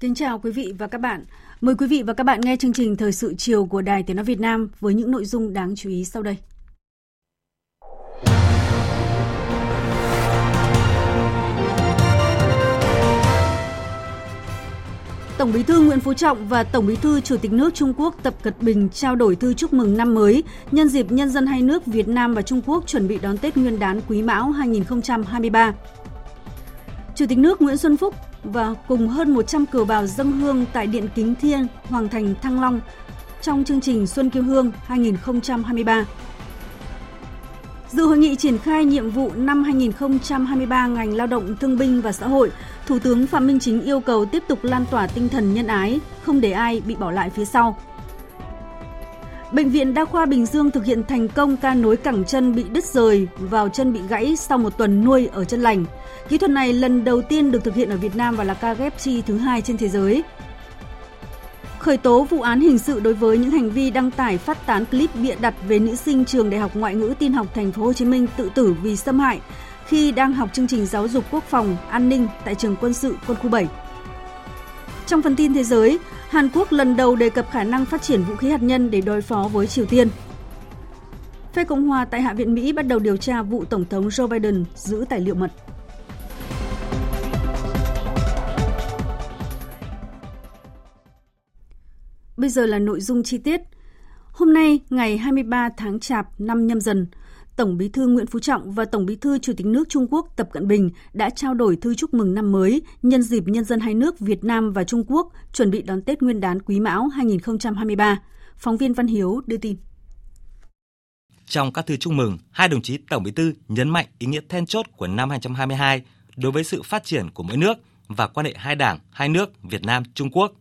Kính chào quý vị và các bạn. Mời quý vị và các bạn nghe chương trình Thời sự chiều của Đài Tiếng Nói Việt Nam với những nội dung đáng chú ý sau đây. Tổng Bí thư Nguyễn Phú Trọng và Tổng Bí thư Chủ tịch nước Trung Quốc Tập Cận Bình trao đổi thư chúc mừng năm mới, nhân dịp nhân dân hai nước Việt Nam và Trung Quốc chuẩn bị đón Tết Nguyên đán Quý Mão 2023. Chủ tịch nước Nguyễn Xuân Phúc và cùng hơn 100 kiều bào dâng hương tại Điện Kính Thiên, Hoàng Thành Thăng Long trong chương trình Xuân Kiêu Hương 2023. Dự hội nghị triển khai nhiệm vụ năm 2023 ngành lao động thương binh và xã hội, Thủ tướng Phạm Minh Chính yêu cầu tiếp tục lan tỏa tinh thần nhân ái, không để ai bị bỏ lại phía sau. Bệnh viện Đa khoa Bình Dương thực hiện thành công ca nối cẳng chân bị đứt rời, vào chân bị gãy sau một tuần nuôi ở chân lành. Kỹ thuật này lần đầu tiên được thực hiện ở Việt Nam và là ca ghép chi thứ hai trên thế giới. Khởi tố vụ án hình sự đối với những hành vi đăng tải, phát tán clip bịa đặt về nữ sinh trường Đại học Ngoại ngữ Tin học Thành phố Hồ Chí Minh tự tử vì xâm hại khi đang học chương trình giáo dục quốc phòng an ninh tại trường quân sự quân khu 7. Trong phần tin thế giới, Hàn Quốc lần đầu đề cập khả năng phát triển vũ khí hạt nhân để đối phó với Triều Tiên. Phe Cộng hòa tại Hạ viện Mỹ bắt đầu điều tra vụ Tổng thống Joe Biden giữ tài liệu mật. Bây giờ là nội dung chi tiết. Hôm nay, ngày 23 tháng Chạp năm nhâm dần, Tổng Bí thư Nguyễn Phú Trọng và Tổng Bí thư Chủ tịch nước Trung Quốc Tập Cận Bình đã trao đổi thư chúc mừng năm mới nhân dịp nhân dân hai nước Việt Nam và Trung Quốc chuẩn bị đón Tết Nguyên đán Quý Mão 2023. Phóng viên Văn Hiếu đưa tin. Trong các thư chúc mừng, hai đồng chí Tổng Bí thư nhấn mạnh ý nghĩa then chốt của năm 2022 đối với sự phát triển của mỗi nước và quan hệ hai đảng, hai nước Việt Nam Trung Quốc.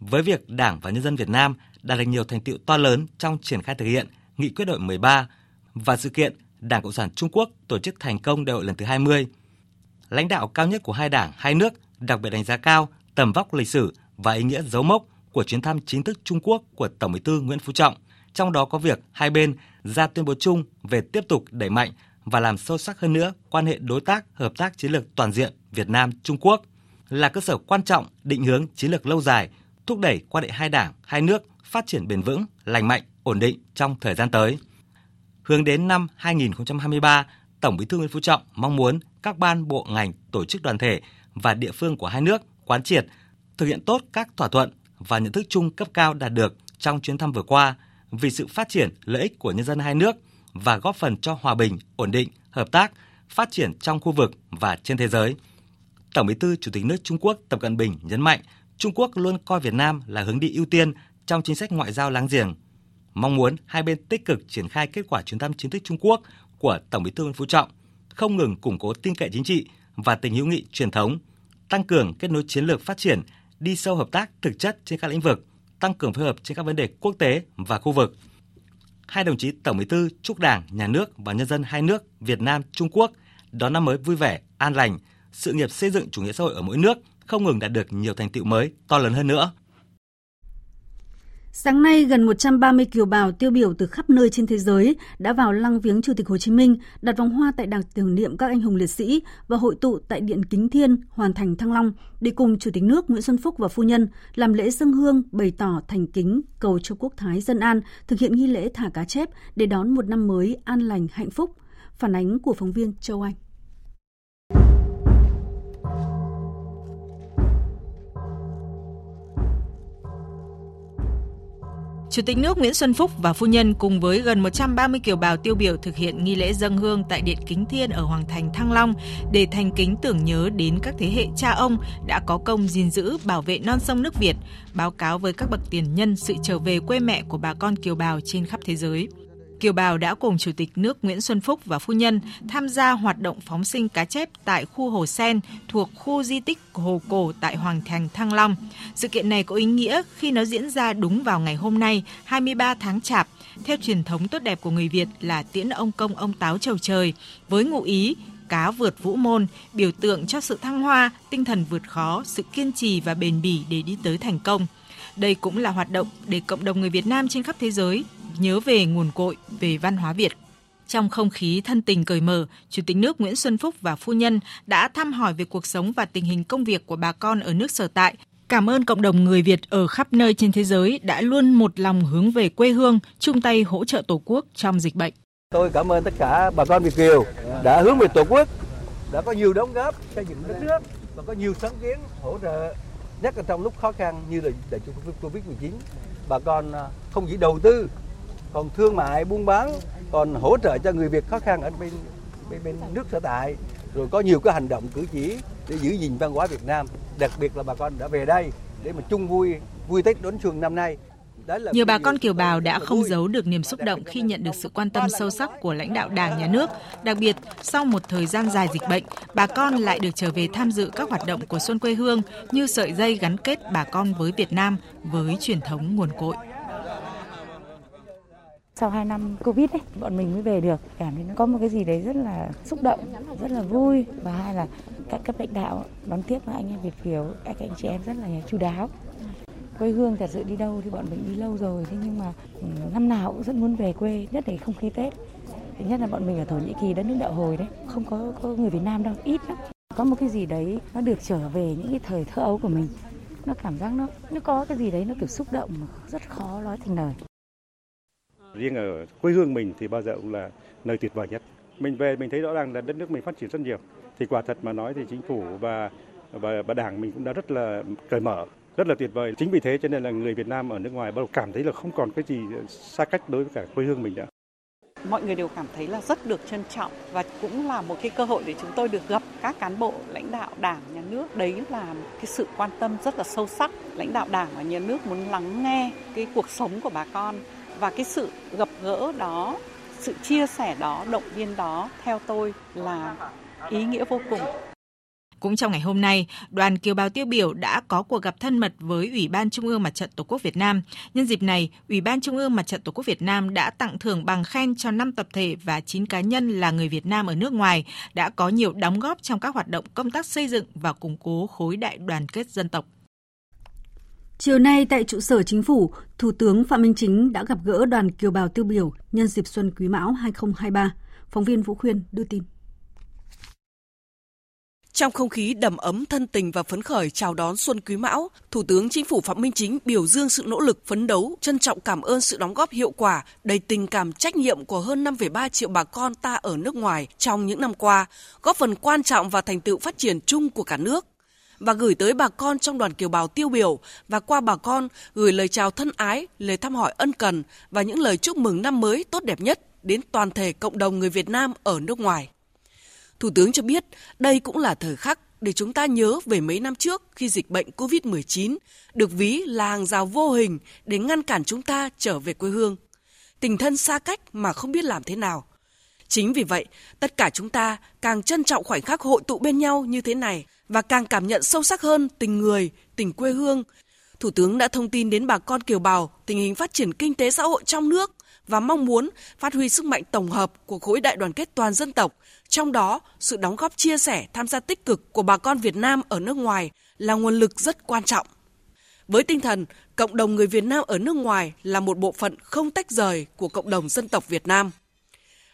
Với việc Đảng và nhân dân Việt Nam đạt được nhiều thành tựu to lớn trong triển khai thực hiện Nghị quyết đội 13 và sự kiện Đảng Cộng sản Trung Quốc tổ chức thành công đại hội lần thứ 20. Lãnh đạo cao nhất của hai đảng, hai nước đặc biệt đánh giá cao tầm vóc lịch sử và ý nghĩa dấu mốc của chuyến thăm chính thức Trung Quốc của Tổng Bí thư Nguyễn Phú Trọng, trong đó có việc hai bên ra tuyên bố chung về tiếp tục đẩy mạnh và làm sâu sắc hơn nữa quan hệ đối tác hợp tác chiến lược toàn diện Việt Nam Trung Quốc là cơ sở quan trọng định hướng chiến lược lâu dài, thúc đẩy quan hệ hai đảng, hai nước phát triển bền vững, lành mạnh, ổn định trong thời gian tới. Hướng đến năm 2023, Tổng Bí thư Nguyễn Phú Trọng mong muốn các ban bộ ngành, tổ chức đoàn thể và địa phương của hai nước quán triệt, thực hiện tốt các thỏa thuận và nhận thức chung cấp cao đạt được trong chuyến thăm vừa qua vì sự phát triển lợi ích của nhân dân hai nước và góp phần cho hòa bình, ổn định, hợp tác, phát triển trong khu vực và trên thế giới. Tổng Bí thư Chủ tịch nước Trung Quốc Tập Cận Bình nhấn mạnh Trung Quốc luôn coi Việt Nam là hướng đi ưu tiên trong chính sách ngoại giao láng giềng, mong muốn hai bên tích cực triển khai kết quả chuyến thăm chính thức Trung Quốc của Tổng Bí thư Nguyễn Phú Trọng, không ngừng củng cố tin cậy chính trị và tình hữu nghị truyền thống, tăng cường kết nối chiến lược phát triển, đi sâu hợp tác thực chất trên các lĩnh vực, tăng cường phối hợp trên các vấn đề quốc tế và khu vực. Hai đồng chí Tổng Bí thư chúc Đảng, Nhà nước và nhân dân hai nước Việt Nam, Trung Quốc đón năm mới vui vẻ, an lành, sự nghiệp xây dựng chủ nghĩa xã hội ở mỗi nước không ngừng đạt được nhiều thành tựu mới to lớn hơn nữa. Sáng nay, gần 130 kiều bào tiêu biểu từ khắp nơi trên thế giới đã vào lăng viếng Chủ tịch Hồ Chí Minh, đặt vòng hoa tại đài tưởng niệm các anh hùng liệt sĩ và hội tụ tại Điện Kính Thiên, Hoàn Thành Thăng Long để cùng Chủ tịch nước Nguyễn Xuân Phúc và Phu Nhân làm lễ dân hương bày tỏ thành kính cầu cho quốc thái dân an, thực hiện nghi lễ thả cá chép để đón một năm mới an lành hạnh phúc. Phản ánh của phóng viên Châu Anh. Chủ tịch nước Nguyễn Xuân Phúc và phu nhân cùng với gần 130 kiều bào tiêu biểu thực hiện nghi lễ dâng hương tại Điện Kính Thiên ở Hoàng Thành Thăng Long để thành kính tưởng nhớ đến các thế hệ cha ông đã có công gìn giữ, bảo vệ non sông nước Việt, báo cáo với các bậc tiền nhân sự trở về quê mẹ của bà con kiều bào trên khắp thế giới. Kiều Bào đã cùng Chủ tịch nước Nguyễn Xuân Phúc và phu nhân tham gia hoạt động phóng sinh cá chép tại khu Hồ Sen thuộc khu di tích Hồ Cổ tại Hoàng Thành Thăng Long. Sự kiện này có ý nghĩa khi nó diễn ra đúng vào ngày hôm nay, 23 tháng Chạp, theo truyền thống tốt đẹp của người Việt là tiễn ông công ông táo trầu trời, với ngụ ý cá vượt vũ môn, biểu tượng cho sự thăng hoa, tinh thần vượt khó, sự kiên trì và bền bỉ để đi tới thành công. Đây cũng là hoạt động để cộng đồng người Việt Nam trên khắp thế giới nhớ về nguồn cội, về văn hóa Việt. Trong không khí thân tình cởi mở, Chủ tịch nước Nguyễn Xuân Phúc và phu nhân đã thăm hỏi về cuộc sống và tình hình công việc của bà con ở nước sở tại. Cảm ơn cộng đồng người Việt ở khắp nơi trên thế giới đã luôn một lòng hướng về quê hương, chung tay hỗ trợ Tổ quốc trong dịch bệnh. Tôi cảm ơn tất cả bà con Việt Kiều đã hướng về Tổ quốc, đã có nhiều đóng góp xây dựng đất nước và có nhiều sáng kiến hỗ trợ nhất là trong lúc khó khăn như là đại dịch Covid-19. Bà con à, không chỉ đầu tư còn thương mại buôn bán còn hỗ trợ cho người Việt khó khăn ở bên bên, bên nước sở tại. Rồi có nhiều cái hành động cử chỉ để giữ gìn văn hóa Việt Nam đặc biệt là bà con đã về đây để mà chung vui vui Tết đón xuân năm nay. Nhiều bà con kiều bào đã không giấu được niềm xúc động khi nhận được sự quan tâm sâu sắc của lãnh đạo Đảng, Nhà nước. Đặc biệt, sau một thời gian dài dịch bệnh, bà con lại được trở về tham dự các hoạt động của Xuân quê hương như sợi dây gắn kết bà con với Việt Nam với truyền thống nguồn cội sau 2 năm Covid ấy, bọn mình mới về được. Cảm thấy nó có một cái gì đấy rất là xúc động, rất là vui. Và hai là các cấp lãnh đạo đón tiếp anh em Việt Kiều, các anh chị em rất là chú đáo. Quê hương thật sự đi đâu thì bọn mình đi lâu rồi, thế nhưng mà ừ, năm nào cũng rất muốn về quê, nhất là không khí Tết. Thứ nhất là bọn mình ở Thổ Nhĩ Kỳ đất nước đạo hồi đấy, không có, có người Việt Nam đâu, ít lắm. Có một cái gì đấy nó được trở về những cái thời thơ ấu của mình nó cảm giác nó nó có cái gì đấy nó kiểu xúc động mà rất khó nói thành lời Riêng ở quê hương mình thì bao giờ cũng là nơi tuyệt vời nhất. Mình về mình thấy rõ ràng là đất nước mình phát triển rất nhiều. Thì quả thật mà nói thì chính phủ và và, và đảng mình cũng đã rất là cởi mở rất là tuyệt vời. Chính vì thế cho nên là người Việt Nam ở nước ngoài bắt đầu cảm thấy là không còn cái gì xa cách đối với cả quê hương mình nữa. Mọi người đều cảm thấy là rất được trân trọng và cũng là một cái cơ hội để chúng tôi được gặp các cán bộ lãnh đạo đảng, nhà nước. Đấy là cái sự quan tâm rất là sâu sắc. Lãnh đạo đảng và nhà nước muốn lắng nghe cái cuộc sống của bà con và cái sự gặp gỡ đó sự chia sẻ đó động viên đó theo tôi là ý nghĩa vô cùng cũng trong ngày hôm nay, đoàn kiều bào tiêu biểu đã có cuộc gặp thân mật với Ủy ban Trung ương Mặt trận Tổ quốc Việt Nam. Nhân dịp này, Ủy ban Trung ương Mặt trận Tổ quốc Việt Nam đã tặng thưởng bằng khen cho 5 tập thể và 9 cá nhân là người Việt Nam ở nước ngoài đã có nhiều đóng góp trong các hoạt động công tác xây dựng và củng cố khối đại đoàn kết dân tộc. Chiều nay tại trụ sở chính phủ, Thủ tướng Phạm Minh Chính đã gặp gỡ đoàn kiều bào tiêu biểu nhân dịp Xuân Quý Mão 2023. Phóng viên Vũ Khuyên đưa tin. Trong không khí đầm ấm thân tình và phấn khởi chào đón Xuân Quý Mão, Thủ tướng Chính phủ Phạm Minh Chính biểu dương sự nỗ lực phấn đấu, trân trọng cảm ơn sự đóng góp hiệu quả, đầy tình cảm trách nhiệm của hơn 5,3 triệu bà con ta ở nước ngoài trong những năm qua, góp phần quan trọng vào thành tựu phát triển chung của cả nước và gửi tới bà con trong đoàn kiều bào tiêu biểu và qua bà con gửi lời chào thân ái, lời thăm hỏi ân cần và những lời chúc mừng năm mới tốt đẹp nhất đến toàn thể cộng đồng người Việt Nam ở nước ngoài. Thủ tướng cho biết đây cũng là thời khắc để chúng ta nhớ về mấy năm trước khi dịch bệnh COVID-19 được ví là hàng rào vô hình để ngăn cản chúng ta trở về quê hương. Tình thân xa cách mà không biết làm thế nào. Chính vì vậy, tất cả chúng ta càng trân trọng khoảnh khắc hội tụ bên nhau như thế này và càng cảm nhận sâu sắc hơn tình người, tình quê hương. Thủ tướng đã thông tin đến bà con kiều bào tình hình phát triển kinh tế xã hội trong nước và mong muốn phát huy sức mạnh tổng hợp của khối đại đoàn kết toàn dân tộc, trong đó sự đóng góp chia sẻ tham gia tích cực của bà con Việt Nam ở nước ngoài là nguồn lực rất quan trọng. Với tinh thần cộng đồng người Việt Nam ở nước ngoài là một bộ phận không tách rời của cộng đồng dân tộc Việt Nam.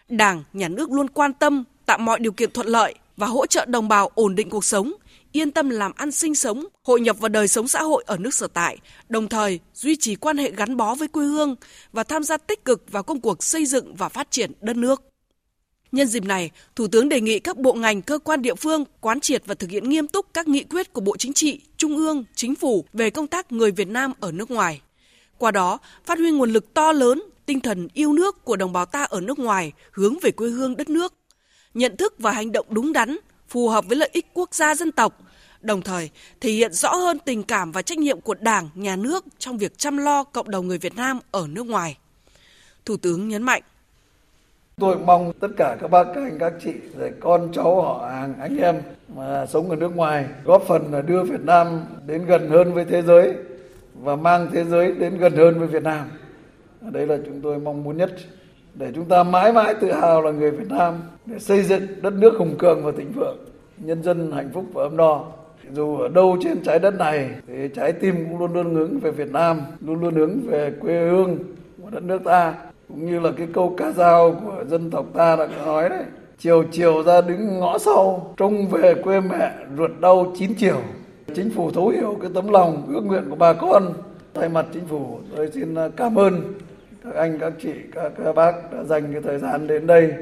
Đảng, nhà nước luôn quan tâm tạo mọi điều kiện thuận lợi và hỗ trợ đồng bào ổn định cuộc sống, yên tâm làm ăn sinh sống, hội nhập vào đời sống xã hội ở nước sở tại, đồng thời duy trì quan hệ gắn bó với quê hương và tham gia tích cực vào công cuộc xây dựng và phát triển đất nước. Nhân dịp này, Thủ tướng đề nghị các bộ ngành, cơ quan địa phương quán triệt và thực hiện nghiêm túc các nghị quyết của Bộ Chính trị, Trung ương, Chính phủ về công tác người Việt Nam ở nước ngoài Qua đó, phát huy nguồn lực to lớn, tinh thần yêu nước của đồng bào ta ở nước ngoài hướng về quê hương đất nước. Nhận thức và hành động đúng đắn, phù hợp với lợi ích quốc gia dân tộc, đồng thời thể hiện rõ hơn tình cảm và trách nhiệm của Đảng, Nhà nước trong việc chăm lo cộng đồng người Việt Nam ở nước ngoài. Thủ tướng nhấn mạnh. Tôi mong tất cả các bác, các anh, các chị, rồi con cháu họ hàng, anh em mà sống ở nước ngoài góp phần là đưa Việt Nam đến gần hơn với thế giới và mang thế giới đến gần hơn với Việt Nam. Đấy là chúng tôi mong muốn nhất để chúng ta mãi mãi tự hào là người Việt Nam để xây dựng đất nước hùng cường và thịnh vượng, nhân dân hạnh phúc và ấm no. Dù ở đâu trên trái đất này thì trái tim cũng luôn luôn hướng về Việt Nam, luôn luôn hướng về quê hương của đất nước ta. Cũng như là cái câu ca dao của dân tộc ta đã nói đấy chiều chiều ra đứng ngõ sau trông về quê mẹ ruột đau chín chiều. Chính phủ thấu hiểu cái tấm lòng ước nguyện của bà con thay mặt chính phủ tôi xin à, cảm ơn các anh các chị các, các bác đã dành cái thời gian đến đây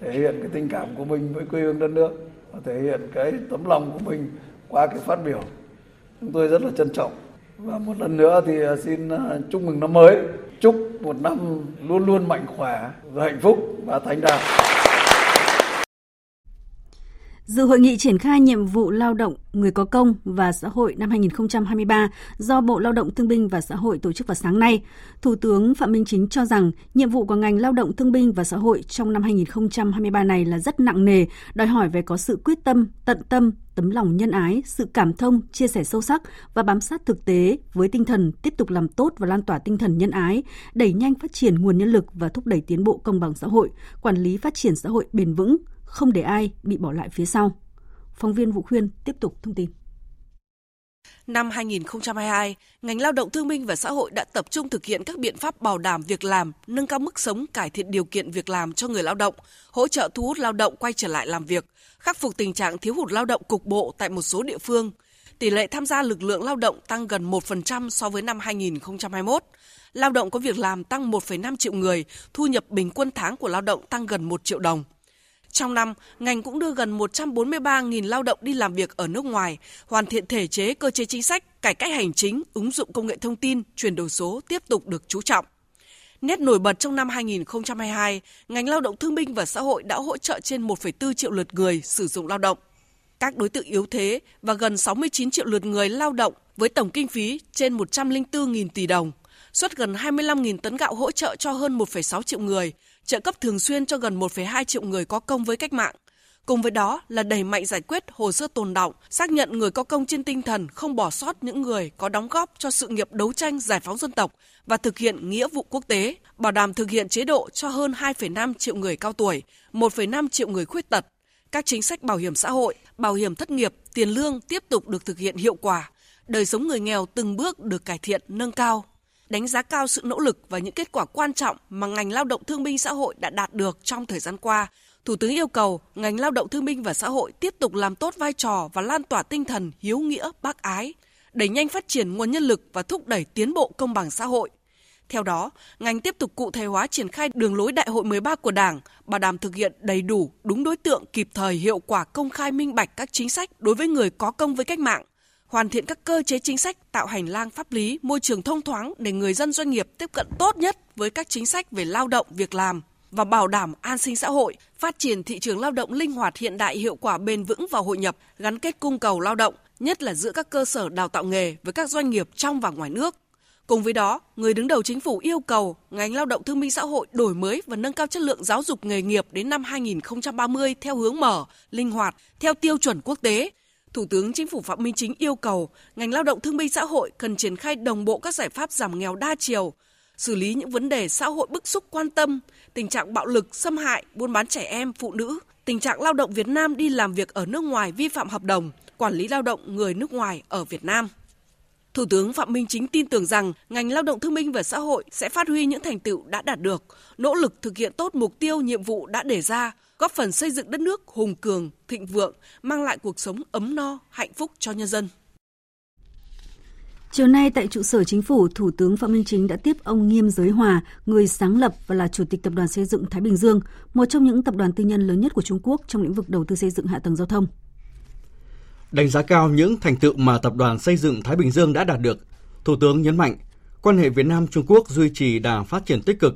thể hiện cái tình cảm của mình với quê hương đất nước và thể hiện cái tấm lòng của mình qua cái phát biểu. Chúng tôi rất là trân trọng. Và một lần nữa thì à, xin à, chúc mừng năm mới. Chúc một năm luôn luôn mạnh khỏe và hạnh phúc và thành đạt. Dự hội nghị triển khai nhiệm vụ lao động, người có công và xã hội năm 2023 do Bộ Lao động Thương binh và Xã hội tổ chức vào sáng nay, Thủ tướng Phạm Minh Chính cho rằng nhiệm vụ của ngành lao động thương binh và xã hội trong năm 2023 này là rất nặng nề, đòi hỏi về có sự quyết tâm, tận tâm, tấm lòng nhân ái, sự cảm thông, chia sẻ sâu sắc và bám sát thực tế với tinh thần tiếp tục làm tốt và lan tỏa tinh thần nhân ái, đẩy nhanh phát triển nguồn nhân lực và thúc đẩy tiến bộ công bằng xã hội, quản lý phát triển xã hội bền vững, không để ai bị bỏ lại phía sau. Phóng viên Vũ Khuyên tiếp tục thông tin. Năm 2022, ngành lao động thương minh và xã hội đã tập trung thực hiện các biện pháp bảo đảm việc làm, nâng cao mức sống, cải thiện điều kiện việc làm cho người lao động, hỗ trợ thu hút lao động quay trở lại làm việc, khắc phục tình trạng thiếu hụt lao động cục bộ tại một số địa phương. Tỷ lệ tham gia lực lượng lao động tăng gần 1% so với năm 2021. Lao động có việc làm tăng 1,5 triệu người, thu nhập bình quân tháng của lao động tăng gần 1 triệu đồng. Trong năm, ngành cũng đưa gần 143.000 lao động đi làm việc ở nước ngoài, hoàn thiện thể chế cơ chế chính sách, cải cách hành chính, ứng dụng công nghệ thông tin, chuyển đổi số tiếp tục được chú trọng. Nét nổi bật trong năm 2022, ngành lao động thương binh và xã hội đã hỗ trợ trên 1,4 triệu lượt người sử dụng lao động. Các đối tượng yếu thế và gần 69 triệu lượt người lao động với tổng kinh phí trên 104.000 tỷ đồng, xuất gần 25.000 tấn gạo hỗ trợ cho hơn 1,6 triệu người, trợ cấp thường xuyên cho gần 1,2 triệu người có công với cách mạng. Cùng với đó là đẩy mạnh giải quyết hồ sơ tồn động, xác nhận người có công trên tinh thần không bỏ sót những người có đóng góp cho sự nghiệp đấu tranh giải phóng dân tộc và thực hiện nghĩa vụ quốc tế, bảo đảm thực hiện chế độ cho hơn 2,5 triệu người cao tuổi, 1,5 triệu người khuyết tật. Các chính sách bảo hiểm xã hội, bảo hiểm thất nghiệp, tiền lương tiếp tục được thực hiện hiệu quả. Đời sống người nghèo từng bước được cải thiện, nâng cao đánh giá cao sự nỗ lực và những kết quả quan trọng mà ngành lao động thương binh xã hội đã đạt được trong thời gian qua. Thủ tướng yêu cầu ngành lao động thương binh và xã hội tiếp tục làm tốt vai trò và lan tỏa tinh thần hiếu nghĩa, bác ái, đẩy nhanh phát triển nguồn nhân lực và thúc đẩy tiến bộ công bằng xã hội. Theo đó, ngành tiếp tục cụ thể hóa triển khai đường lối đại hội 13 của Đảng, bảo đảm thực hiện đầy đủ, đúng đối tượng, kịp thời, hiệu quả, công khai minh bạch các chính sách đối với người có công với cách mạng, hoàn thiện các cơ chế chính sách tạo hành lang pháp lý, môi trường thông thoáng để người dân doanh nghiệp tiếp cận tốt nhất với các chính sách về lao động, việc làm và bảo đảm an sinh xã hội, phát triển thị trường lao động linh hoạt hiện đại hiệu quả bền vững và hội nhập, gắn kết cung cầu lao động, nhất là giữa các cơ sở đào tạo nghề với các doanh nghiệp trong và ngoài nước. Cùng với đó, người đứng đầu chính phủ yêu cầu ngành lao động thương minh xã hội đổi mới và nâng cao chất lượng giáo dục nghề nghiệp đến năm 2030 theo hướng mở, linh hoạt, theo tiêu chuẩn quốc tế, Thủ tướng Chính phủ Phạm Minh Chính yêu cầu ngành lao động thương binh xã hội cần triển khai đồng bộ các giải pháp giảm nghèo đa chiều, xử lý những vấn đề xã hội bức xúc quan tâm, tình trạng bạo lực, xâm hại, buôn bán trẻ em, phụ nữ, tình trạng lao động Việt Nam đi làm việc ở nước ngoài vi phạm hợp đồng, quản lý lao động người nước ngoài ở Việt Nam. Thủ tướng Phạm Minh Chính tin tưởng rằng ngành lao động thương binh và xã hội sẽ phát huy những thành tựu đã đạt được, nỗ lực thực hiện tốt mục tiêu nhiệm vụ đã đề ra, góp phần xây dựng đất nước hùng cường, thịnh vượng, mang lại cuộc sống ấm no, hạnh phúc cho nhân dân. Chiều nay tại trụ sở chính phủ, Thủ tướng Phạm Minh Chính đã tiếp ông Nghiêm Giới Hòa, người sáng lập và là Chủ tịch Tập đoàn Xây dựng Thái Bình Dương, một trong những tập đoàn tư nhân lớn nhất của Trung Quốc trong lĩnh vực đầu tư xây dựng hạ tầng giao thông. Đánh giá cao những thành tựu mà Tập đoàn Xây dựng Thái Bình Dương đã đạt được, Thủ tướng nhấn mạnh quan hệ Việt Nam Trung Quốc duy trì đà phát triển tích cực.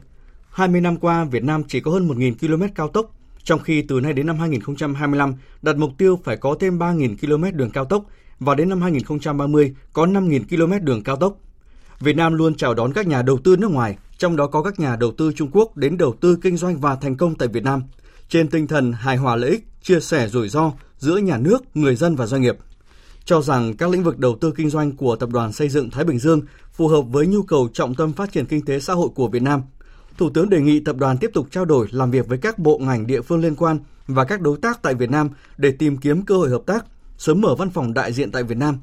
20 năm qua, Việt Nam chỉ có hơn 1.000 km cao tốc, trong khi từ nay đến năm 2025 đặt mục tiêu phải có thêm 3.000 km đường cao tốc và đến năm 2030 có 5.000 km đường cao tốc. Việt Nam luôn chào đón các nhà đầu tư nước ngoài, trong đó có các nhà đầu tư Trung Quốc đến đầu tư kinh doanh và thành công tại Việt Nam, trên tinh thần hài hòa lợi ích, chia sẻ rủi ro giữa nhà nước, người dân và doanh nghiệp. Cho rằng các lĩnh vực đầu tư kinh doanh của Tập đoàn Xây dựng Thái Bình Dương phù hợp với nhu cầu trọng tâm phát triển kinh tế xã hội của Việt Nam. Thủ tướng đề nghị tập đoàn tiếp tục trao đổi làm việc với các bộ ngành địa phương liên quan và các đối tác tại Việt Nam để tìm kiếm cơ hội hợp tác, sớm mở văn phòng đại diện tại Việt Nam,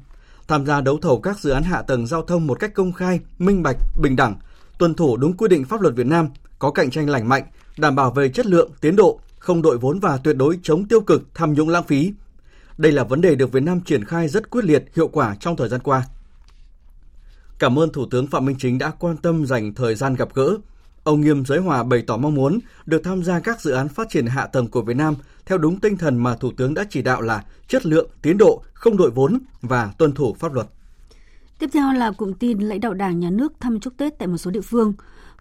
tham gia đấu thầu các dự án hạ tầng giao thông một cách công khai, minh bạch, bình đẳng, tuân thủ đúng quy định pháp luật Việt Nam, có cạnh tranh lành mạnh, đảm bảo về chất lượng, tiến độ, không đội vốn và tuyệt đối chống tiêu cực, tham nhũng lãng phí. Đây là vấn đề được Việt Nam triển khai rất quyết liệt, hiệu quả trong thời gian qua. Cảm ơn Thủ tướng Phạm Minh Chính đã quan tâm dành thời gian gặp gỡ. Ông Nghiêm Giới Hòa bày tỏ mong muốn được tham gia các dự án phát triển hạ tầng của Việt Nam theo đúng tinh thần mà Thủ tướng đã chỉ đạo là chất lượng, tiến độ, không đội vốn và tuân thủ pháp luật. Tiếp theo là cụm tin lãnh đạo Đảng, Nhà nước thăm chúc Tết tại một số địa phương.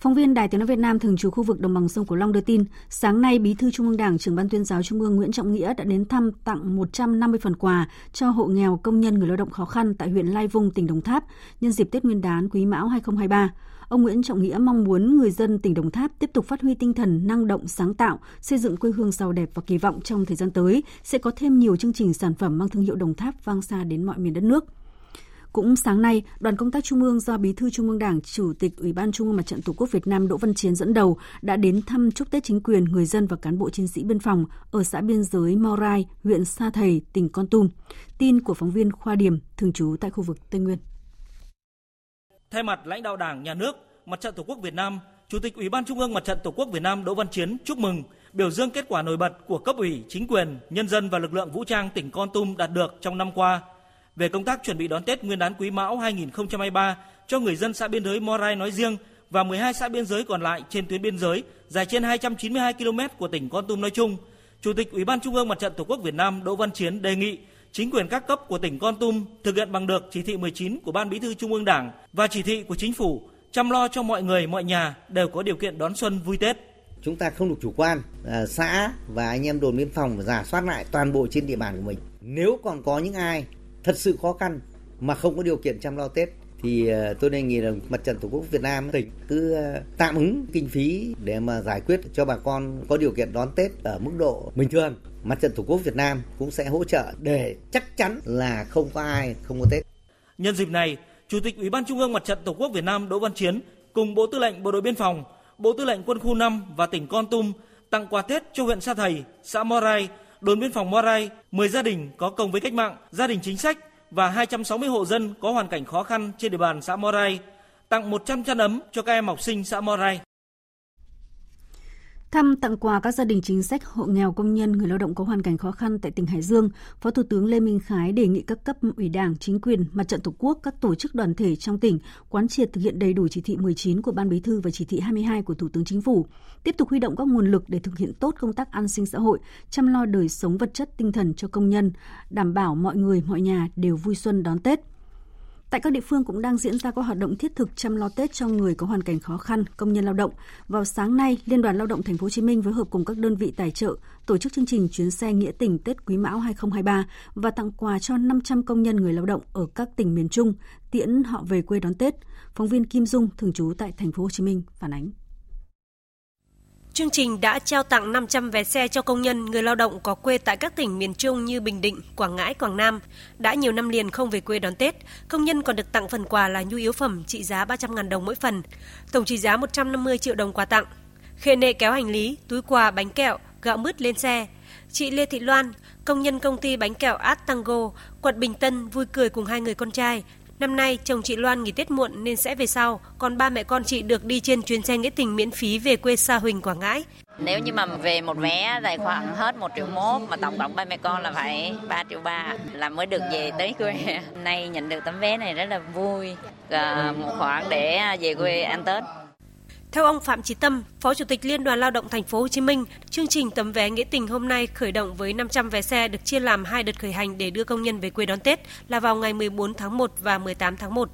Phóng viên Đài Tiếng nói Việt Nam thường trú khu vực đồng bằng sông Cửu Long đưa tin, sáng nay Bí thư Trung ương Đảng, trưởng ban tuyên giáo Trung ương Nguyễn Trọng Nghĩa đã đến thăm tặng 150 phần quà cho hộ nghèo công nhân người lao động khó khăn tại huyện Lai Vung, tỉnh Đồng Tháp nhân dịp Tết Nguyên đán Quý Mão 2023. Ông Nguyễn Trọng Nghĩa mong muốn người dân tỉnh Đồng Tháp tiếp tục phát huy tinh thần năng động sáng tạo, xây dựng quê hương giàu đẹp và kỳ vọng trong thời gian tới sẽ có thêm nhiều chương trình sản phẩm mang thương hiệu Đồng Tháp vang xa đến mọi miền đất nước. Cũng sáng nay, đoàn công tác Trung ương do Bí thư Trung ương Đảng, Chủ tịch Ủy ban Trung ương Mặt trận Tổ quốc Việt Nam Đỗ Văn Chiến dẫn đầu đã đến thăm chúc Tết chính quyền, người dân và cán bộ chiến sĩ biên phòng ở xã biên giới Morai, huyện Sa Thầy, tỉnh Con Tum. Tin của phóng viên Khoa Điểm, thường trú tại khu vực Tây Nguyên. Thay mặt lãnh đạo Đảng, Nhà nước, Mặt trận Tổ quốc Việt Nam, Chủ tịch Ủy ban Trung ương Mặt trận Tổ quốc Việt Nam Đỗ Văn Chiến chúc mừng, biểu dương kết quả nổi bật của cấp ủy, chính quyền, nhân dân và lực lượng vũ trang tỉnh Con Tum đạt được trong năm qua – về công tác chuẩn bị đón Tết Nguyên đán Quý Mão 2023 cho người dân xã biên giới Morai nói riêng và 12 xã biên giới còn lại trên tuyến biên giới dài trên 292 km của tỉnh Con Tum nói chung, Chủ tịch Ủy ban Trung ương Mặt trận Tổ quốc Việt Nam Đỗ Văn Chiến đề nghị chính quyền các cấp của tỉnh Con Tum thực hiện bằng được chỉ thị 19 của Ban Bí thư Trung ương Đảng và chỉ thị của chính phủ chăm lo cho mọi người mọi nhà đều có điều kiện đón xuân vui Tết. Chúng ta không được chủ quan, à, xã và anh em đồn biên phòng giả soát lại toàn bộ trên địa bàn của mình. Nếu còn có những ai thật sự khó khăn mà không có điều kiện chăm lo Tết thì à, tôi đề nghị là mặt trận tổ quốc Việt Nam tỉnh cứ à, tạm ứng kinh phí để mà giải quyết cho bà con có điều kiện đón Tết ở mức độ bình thường. Mặt trận tổ quốc Việt Nam cũng sẽ hỗ trợ để chắc chắn là không có ai không có Tết. Nhân dịp này, Chủ tịch Ủy ban Trung ương Mặt trận Tổ quốc Việt Nam Đỗ Văn Chiến cùng Bộ Tư lệnh Bộ đội Biên phòng, Bộ Tư lệnh Quân khu 5 và tỉnh Con Tum tặng quà Tết cho huyện Sa Thầy, xã Morai đồn biên phòng Morai, 10 gia đình có công với cách mạng, gia đình chính sách và 260 hộ dân có hoàn cảnh khó khăn trên địa bàn xã Morai, tặng 100 chăn ấm cho các em học sinh xã Morai. Thăm tặng quà các gia đình chính sách, hộ nghèo công nhân, người lao động có hoàn cảnh khó khăn tại tỉnh Hải Dương, Phó Thủ tướng Lê Minh Khái đề nghị các cấp ủy Đảng, chính quyền, mặt trận Tổ quốc, các tổ chức đoàn thể trong tỉnh quán triệt thực hiện đầy đủ chỉ thị 19 của Ban Bí thư và chỉ thị 22 của Thủ tướng Chính phủ, tiếp tục huy động các nguồn lực để thực hiện tốt công tác an sinh xã hội, chăm lo đời sống vật chất tinh thần cho công nhân, đảm bảo mọi người, mọi nhà đều vui xuân đón Tết. Tại các địa phương cũng đang diễn ra các hoạt động thiết thực chăm lo Tết cho người có hoàn cảnh khó khăn, công nhân lao động. Vào sáng nay, Liên đoàn Lao động Thành phố Hồ Chí Minh phối hợp cùng các đơn vị tài trợ tổ chức chương trình chuyến xe nghĩa tình Tết Quý Mão 2023 và tặng quà cho 500 công nhân người lao động ở các tỉnh miền Trung tiễn họ về quê đón Tết. Phóng viên Kim Dung thường trú tại Thành phố Hồ Chí Minh phản ánh. Chương trình đã trao tặng 500 vé xe cho công nhân, người lao động có quê tại các tỉnh miền Trung như Bình Định, Quảng Ngãi, Quảng Nam. Đã nhiều năm liền không về quê đón Tết, công nhân còn được tặng phần quà là nhu yếu phẩm trị giá 300.000 đồng mỗi phần, tổng trị giá 150 triệu đồng quà tặng. Khê nệ kéo hành lý, túi quà, bánh kẹo, gạo mứt lên xe. Chị Lê Thị Loan, công nhân công ty bánh kẹo Art Tango, quận Bình Tân vui cười cùng hai người con trai, Năm nay, chồng chị Loan nghỉ Tết muộn nên sẽ về sau, còn ba mẹ con chị được đi trên chuyến xe nghĩa tình miễn phí về quê Sa Huỳnh, Quảng Ngãi. Nếu như mà về một vé tài khoảng hết 1 triệu mốt mà tổng cộng ba mẹ con là phải 3 triệu ba là mới được về tới quê. Nay nhận được tấm vé này rất là vui, à, một khoản để về quê ăn Tết. Theo ông Phạm Chí Tâm, Phó Chủ tịch Liên đoàn Lao động Thành phố Hồ Chí Minh, chương trình tấm vé nghĩa tình hôm nay khởi động với 500 vé xe được chia làm hai đợt khởi hành để đưa công nhân về quê đón Tết là vào ngày 14 tháng 1 và 18 tháng 1.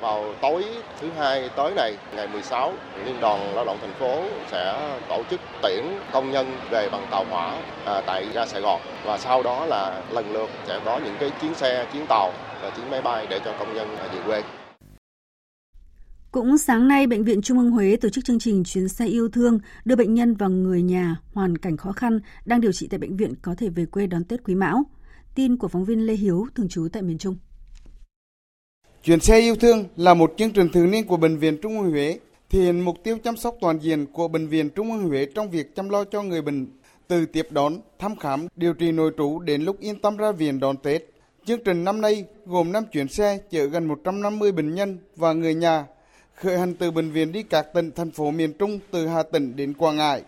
Vào tối thứ hai tới này, ngày 16, Liên đoàn Lao động thành phố sẽ tổ chức tiễn công nhân về bằng tàu hỏa à, tại ga Sài Gòn và sau đó là lần lượt sẽ có những cái chuyến xe, chuyến tàu và chuyến máy bay để cho công nhân về quê. Cũng sáng nay, Bệnh viện Trung ương Huế tổ chức chương trình chuyến xe yêu thương đưa bệnh nhân và người nhà hoàn cảnh khó khăn đang điều trị tại bệnh viện có thể về quê đón Tết Quý Mão. Tin của phóng viên Lê Hiếu, thường trú tại miền Trung. Chuyến xe yêu thương là một chương trình thường niên của Bệnh viện Trung ương Huế, thể hiện mục tiêu chăm sóc toàn diện của Bệnh viện Trung ương Huế trong việc chăm lo cho người bệnh, từ tiếp đón, thăm khám, điều trị nội trú đến lúc yên tâm ra viện đón Tết. Chương trình năm nay gồm 5 chuyến xe chở gần 150 bệnh nhân và người nhà khởi hành từ bệnh viện đi các tỉnh thành phố miền Trung từ Hà Tĩnh đến Quảng Ngãi.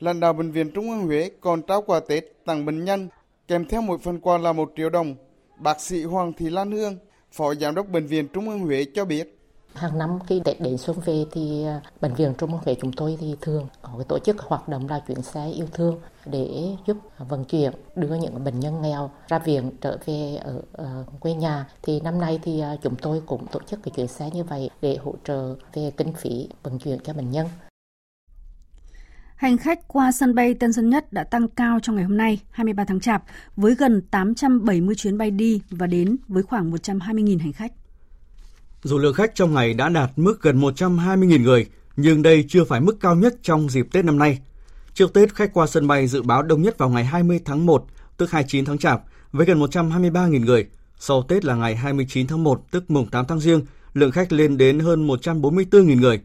Lãnh đạo bệnh viện Trung ương Huế còn trao quà Tết tặng bệnh nhân, kèm theo mỗi phần quà là một triệu đồng. Bác sĩ Hoàng Thị Lan Hương, Phó Giám đốc Bệnh viện Trung ương Huế cho biết. Hàng năm khi Tết đến xuân về thì à, Bệnh viện Trung ương Huế chúng tôi thì thường có cái tổ chức hoạt động là chuyến xe yêu thương để giúp vận chuyển đưa những bệnh nhân nghèo ra viện trở về ở, ở quê nhà. Thì năm nay thì à, chúng tôi cũng tổ chức cái chuyến xe như vậy để hỗ trợ về kinh phí vận chuyển cho bệnh nhân. Hành khách qua sân bay Tân Sơn Nhất đã tăng cao trong ngày hôm nay, 23 tháng Chạp, với gần 870 chuyến bay đi và đến với khoảng 120.000 hành khách. Dù lượng khách trong ngày đã đạt mức gần 120.000 người, nhưng đây chưa phải mức cao nhất trong dịp Tết năm nay. Trước Tết, khách qua sân bay dự báo đông nhất vào ngày 20 tháng 1, tức 29 tháng Chạp, với gần 123.000 người. Sau Tết là ngày 29 tháng 1, tức mùng 8 tháng Giêng, lượng khách lên đến hơn 144.000 người.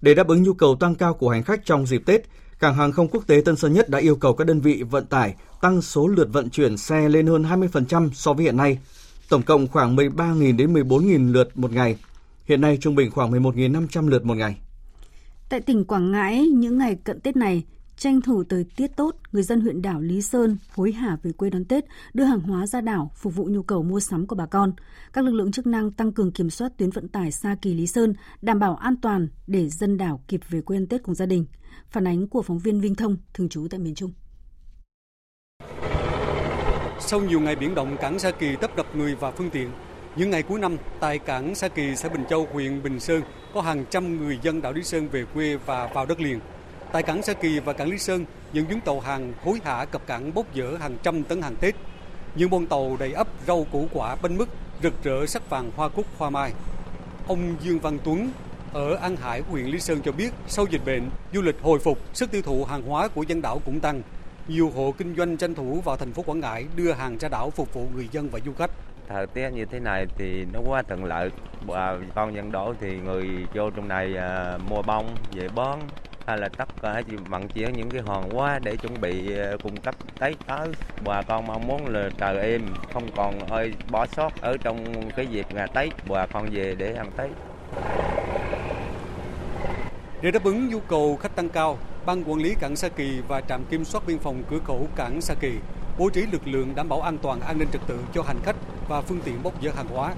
Để đáp ứng nhu cầu tăng cao của hành khách trong dịp Tết, Cảng hàng không quốc tế Tân Sơn Nhất đã yêu cầu các đơn vị vận tải tăng số lượt vận chuyển xe lên hơn 20% so với hiện nay, tổng cộng khoảng 13.000 đến 14.000 lượt một ngày. Hiện nay trung bình khoảng 11.500 lượt một ngày. Tại tỉnh Quảng Ngãi, những ngày cận Tết này, tranh thủ thời tiết tốt, người dân huyện đảo Lý Sơn hối hả về quê đón Tết, đưa hàng hóa ra đảo phục vụ nhu cầu mua sắm của bà con. Các lực lượng chức năng tăng cường kiểm soát tuyến vận tải xa kỳ Lý Sơn, đảm bảo an toàn để dân đảo kịp về quê ăn Tết cùng gia đình. Phản ánh của phóng viên Vinh Thông, thường trú tại miền Trung. Sau nhiều ngày biển động, cảng Sa Kỳ tấp nập người và phương tiện. Những ngày cuối năm, tại cảng Sa Kỳ, xã Bình Châu, huyện Bình Sơn, có hàng trăm người dân đảo Lý Sơn về quê và vào đất liền. Tại cảng Sa Kỳ và cảng Lý Sơn, những chuyến tàu hàng hối hả cập cảng bốc dỡ hàng trăm tấn hàng Tết. Những bông tàu đầy ấp rau củ quả bánh mứt, rực rỡ sắc vàng hoa cúc hoa mai. Ông Dương Văn Tuấn ở An Hải, huyện Lý Sơn cho biết, sau dịch bệnh, du lịch hồi phục, sức tiêu thụ hàng hóa của dân đảo cũng tăng. Nhiều hộ kinh doanh tranh thủ vào thành phố Quảng Ngãi đưa hàng ra đảo phục vụ người dân và du khách. Thời tiết như thế này thì nó quá thuận lợi. Bà con dân đổ thì người vô trong này à, mua bông về bón hay là tất cả vận chuyển những cái hàng hóa để chuẩn bị à, cung cấp Tết tới. Bà con mong muốn là trời êm, không còn hơi bỏ sót ở trong cái dịp ngày Tết, bà con về để ăn Tết. Để đáp ứng nhu cầu khách tăng cao, Ban quản lý cảng Sa Kỳ và trạm kiểm soát biên phòng cửa khẩu cảng Sa Kỳ bố trí lực lượng đảm bảo an toàn an ninh trật tự cho hành khách và phương tiện bốc dỡ hàng hóa.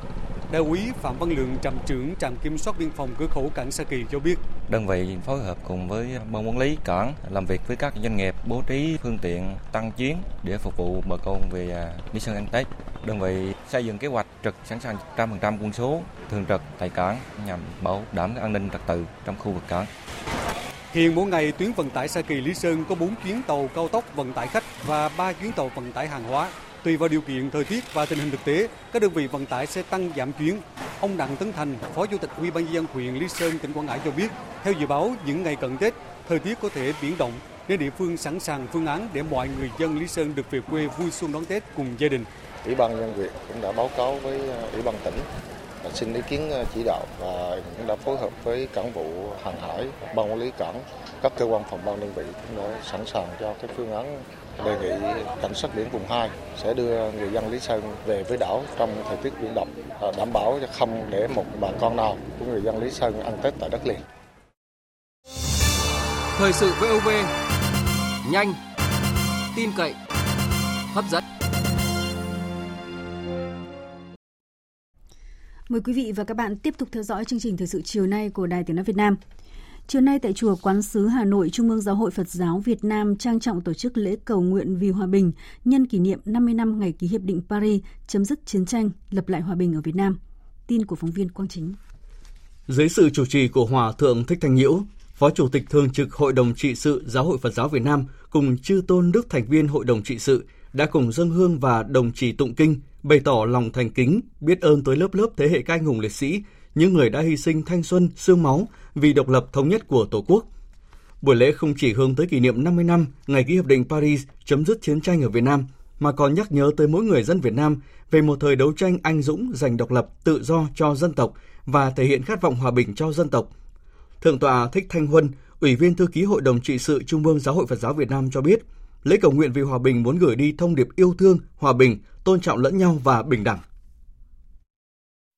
Đại úy Phạm Văn Lượng, trạm trưởng trạm kiểm soát biên phòng cửa khẩu cảng Sa Kỳ cho biết. Đơn vị phối hợp cùng với ban quản lý cảng làm việc với các doanh nghiệp bố trí phương tiện tăng chuyến để phục vụ bà con về đi sân ăn Tết. Đơn vị xây dựng kế hoạch trực sẵn sàng 100% quân số thường trực tại cảng nhằm bảo đảm an ninh trật tự trong khu vực cảng. Hiện mỗi ngày tuyến vận tải Sa Kỳ Lý Sơn có 4 chuyến tàu cao tốc vận tải khách và 3 chuyến tàu vận tải hàng hóa. Tùy vào điều kiện thời tiết và tình hình thực tế, các đơn vị vận tải sẽ tăng giảm chuyến. Ông Đặng Tấn Thành, Phó Chủ tịch Ủy ban nhân dân huyện Lý Sơn, tỉnh Quảng Ngãi cho biết, theo dự báo những ngày cận Tết, thời tiết có thể biến động nên địa phương sẵn sàng phương án để mọi người dân Lý Sơn được về quê vui xuân đón Tết cùng gia đình. Ủy ban nhân huyện cũng đã báo cáo với ờ, Ủy ban tỉnh xin ý kiến ờ, chỉ đạo và cũng đã phối hợp với cảng vụ hàng hải, ban quản lý cảng, các cơ quan phòng ban đơn vị cũng đã sẵn sàng cho cái phương án đề nghị cảnh sát biển vùng 2 sẽ đưa người dân Lý Sơn về với đảo trong thời tiết biển động, ờ, đảm bảo không để một bà con nào của người dân Lý Sơn ăn Tết tại đất liền. Thời sự VOV, nhanh, tin cậy, hấp dẫn. Mời quý vị và các bạn tiếp tục theo dõi chương trình thời sự chiều nay của Đài Tiếng nói Việt Nam. Chiều nay tại chùa Quán sứ Hà Nội, Trung ương Giáo hội Phật giáo Việt Nam trang trọng tổ chức lễ cầu nguyện vì hòa bình nhân kỷ niệm 50 năm ngày ký hiệp định Paris chấm dứt chiến tranh, lập lại hòa bình ở Việt Nam. Tin của phóng viên Quang Chính. Dưới sự chủ trì của Hòa Thượng Thích Thanh Nhiễu, Phó Chủ tịch Thường trực Hội đồng trị sự Giáo hội Phật giáo Việt Nam cùng chư tôn đức thành viên Hội đồng trị sự đã cùng dâng hương và đồng trì tụng kinh, bày tỏ lòng thành kính, biết ơn tới lớp lớp thế hệ các anh hùng liệt sĩ, những người đã hy sinh thanh xuân, xương máu vì độc lập thống nhất của Tổ quốc. Buổi lễ không chỉ hướng tới kỷ niệm 50 năm ngày ký hiệp định Paris chấm dứt chiến tranh ở Việt Nam, mà còn nhắc nhớ tới mỗi người dân Việt Nam về một thời đấu tranh anh dũng giành độc lập tự do cho dân tộc và thể hiện khát vọng hòa bình cho dân tộc. Thượng tọa Thích Thanh Huân, Ủy viên thư ký Hội đồng trị sự Trung ương Giáo hội Phật giáo Việt Nam cho biết, lễ cầu nguyện vì hòa bình muốn gửi đi thông điệp yêu thương, hòa bình, tôn trọng lẫn nhau và bình đẳng.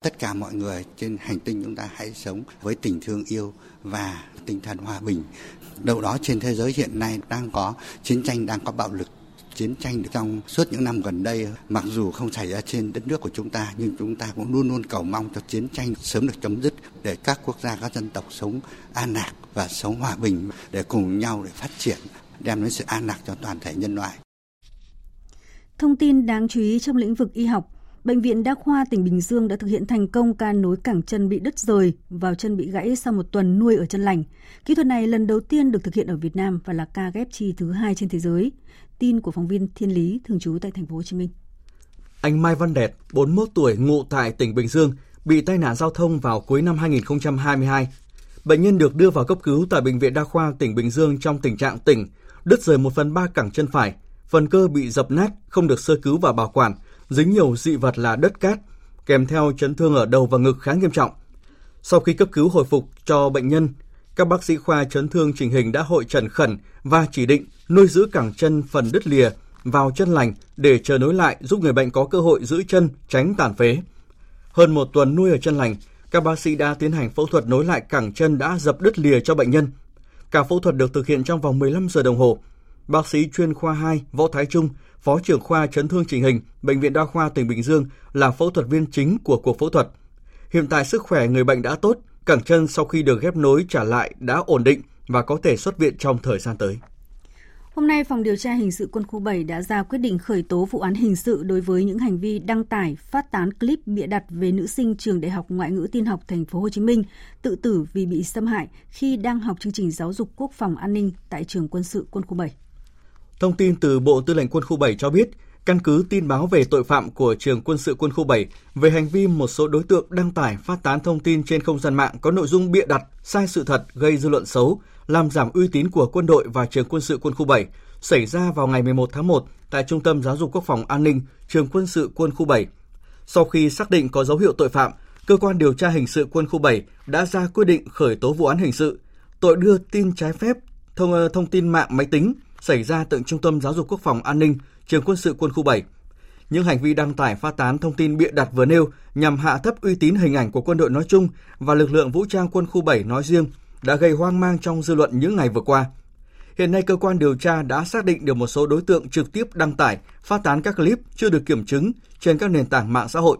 Tất cả mọi người trên hành tinh chúng ta hãy sống với tình thương yêu và tinh thần hòa bình. Đâu đó trên thế giới hiện nay đang có chiến tranh, đang có bạo lực, chiến tranh trong suốt những năm gần đây mặc dù không xảy ra trên đất nước của chúng ta nhưng chúng ta cũng luôn luôn cầu mong cho chiến tranh sớm được chấm dứt để các quốc gia các dân tộc sống an lạc và sống hòa bình để cùng nhau để phát triển đem đến sự an lạc cho toàn thể nhân loại. Thông tin đáng chú ý trong lĩnh vực y học, Bệnh viện Đa khoa tỉnh Bình Dương đã thực hiện thành công ca nối cẳng chân bị đứt rời vào chân bị gãy sau một tuần nuôi ở chân lành. Kỹ thuật này lần đầu tiên được thực hiện ở Việt Nam và là ca ghép chi thứ hai trên thế giới. Tin của phóng viên Thiên Lý thường trú tại thành phố Hồ Chí Minh. Anh Mai Văn Đẹp, 41 tuổi, ngụ tại tỉnh Bình Dương, bị tai nạn giao thông vào cuối năm 2022. Bệnh nhân được đưa vào cấp cứu tại bệnh viện Đa khoa tỉnh Bình Dương trong tình trạng tỉnh, đứt rời một phần ba cẳng chân phải, phần cơ bị dập nát, không được sơ cứu và bảo quản, dính nhiều dị vật là đất cát, kèm theo chấn thương ở đầu và ngực khá nghiêm trọng. Sau khi cấp cứu hồi phục cho bệnh nhân, các bác sĩ khoa chấn thương chỉnh hình đã hội trần khẩn và chỉ định nuôi giữ cẳng chân phần đứt lìa vào chân lành để chờ nối lại giúp người bệnh có cơ hội giữ chân tránh tàn phế. Hơn một tuần nuôi ở chân lành, các bác sĩ đã tiến hành phẫu thuật nối lại cẳng chân đã dập đứt lìa cho bệnh nhân. Cả phẫu thuật được thực hiện trong vòng 15 giờ đồng hồ. Bác sĩ chuyên khoa 2 Võ Thái Trung, Phó trưởng khoa chấn thương chỉnh hình, Bệnh viện Đa khoa tỉnh Bình Dương là phẫu thuật viên chính của cuộc phẫu thuật. Hiện tại sức khỏe người bệnh đã tốt, cẳng chân sau khi được ghép nối trả lại đã ổn định và có thể xuất viện trong thời gian tới. Hôm nay, Phòng điều tra hình sự quân khu 7 đã ra quyết định khởi tố vụ án hình sự đối với những hành vi đăng tải, phát tán clip bịa đặt về nữ sinh trường Đại học Ngoại ngữ Tin học Thành phố Hồ Chí Minh tự tử vì bị xâm hại khi đang học chương trình giáo dục quốc phòng an ninh tại trường quân sự quân khu 7. Thông tin từ Bộ Tư lệnh Quân khu 7 cho biết, căn cứ tin báo về tội phạm của trường quân sự quân khu 7 về hành vi một số đối tượng đăng tải phát tán thông tin trên không gian mạng có nội dung bịa đặt, sai sự thật, gây dư luận xấu, làm giảm uy tín của quân đội và trường quân sự quân khu 7 xảy ra vào ngày 11 tháng 1 tại Trung tâm Giáo dục Quốc phòng An ninh, trường quân sự quân khu 7. Sau khi xác định có dấu hiệu tội phạm, cơ quan điều tra hình sự quân khu 7 đã ra quyết định khởi tố vụ án hình sự, tội đưa tin trái phép thông ờ, thông tin mạng máy tính xảy ra tại Trung tâm Giáo dục Quốc phòng An ninh, trường quân sự quân khu 7. Những hành vi đăng tải phát tán thông tin bịa đặt vừa nêu nhằm hạ thấp uy tín hình ảnh của quân đội nói chung và lực lượng vũ trang quân khu 7 nói riêng đã gây hoang mang trong dư luận những ngày vừa qua. Hiện nay cơ quan điều tra đã xác định được một số đối tượng trực tiếp đăng tải, phát tán các clip chưa được kiểm chứng trên các nền tảng mạng xã hội.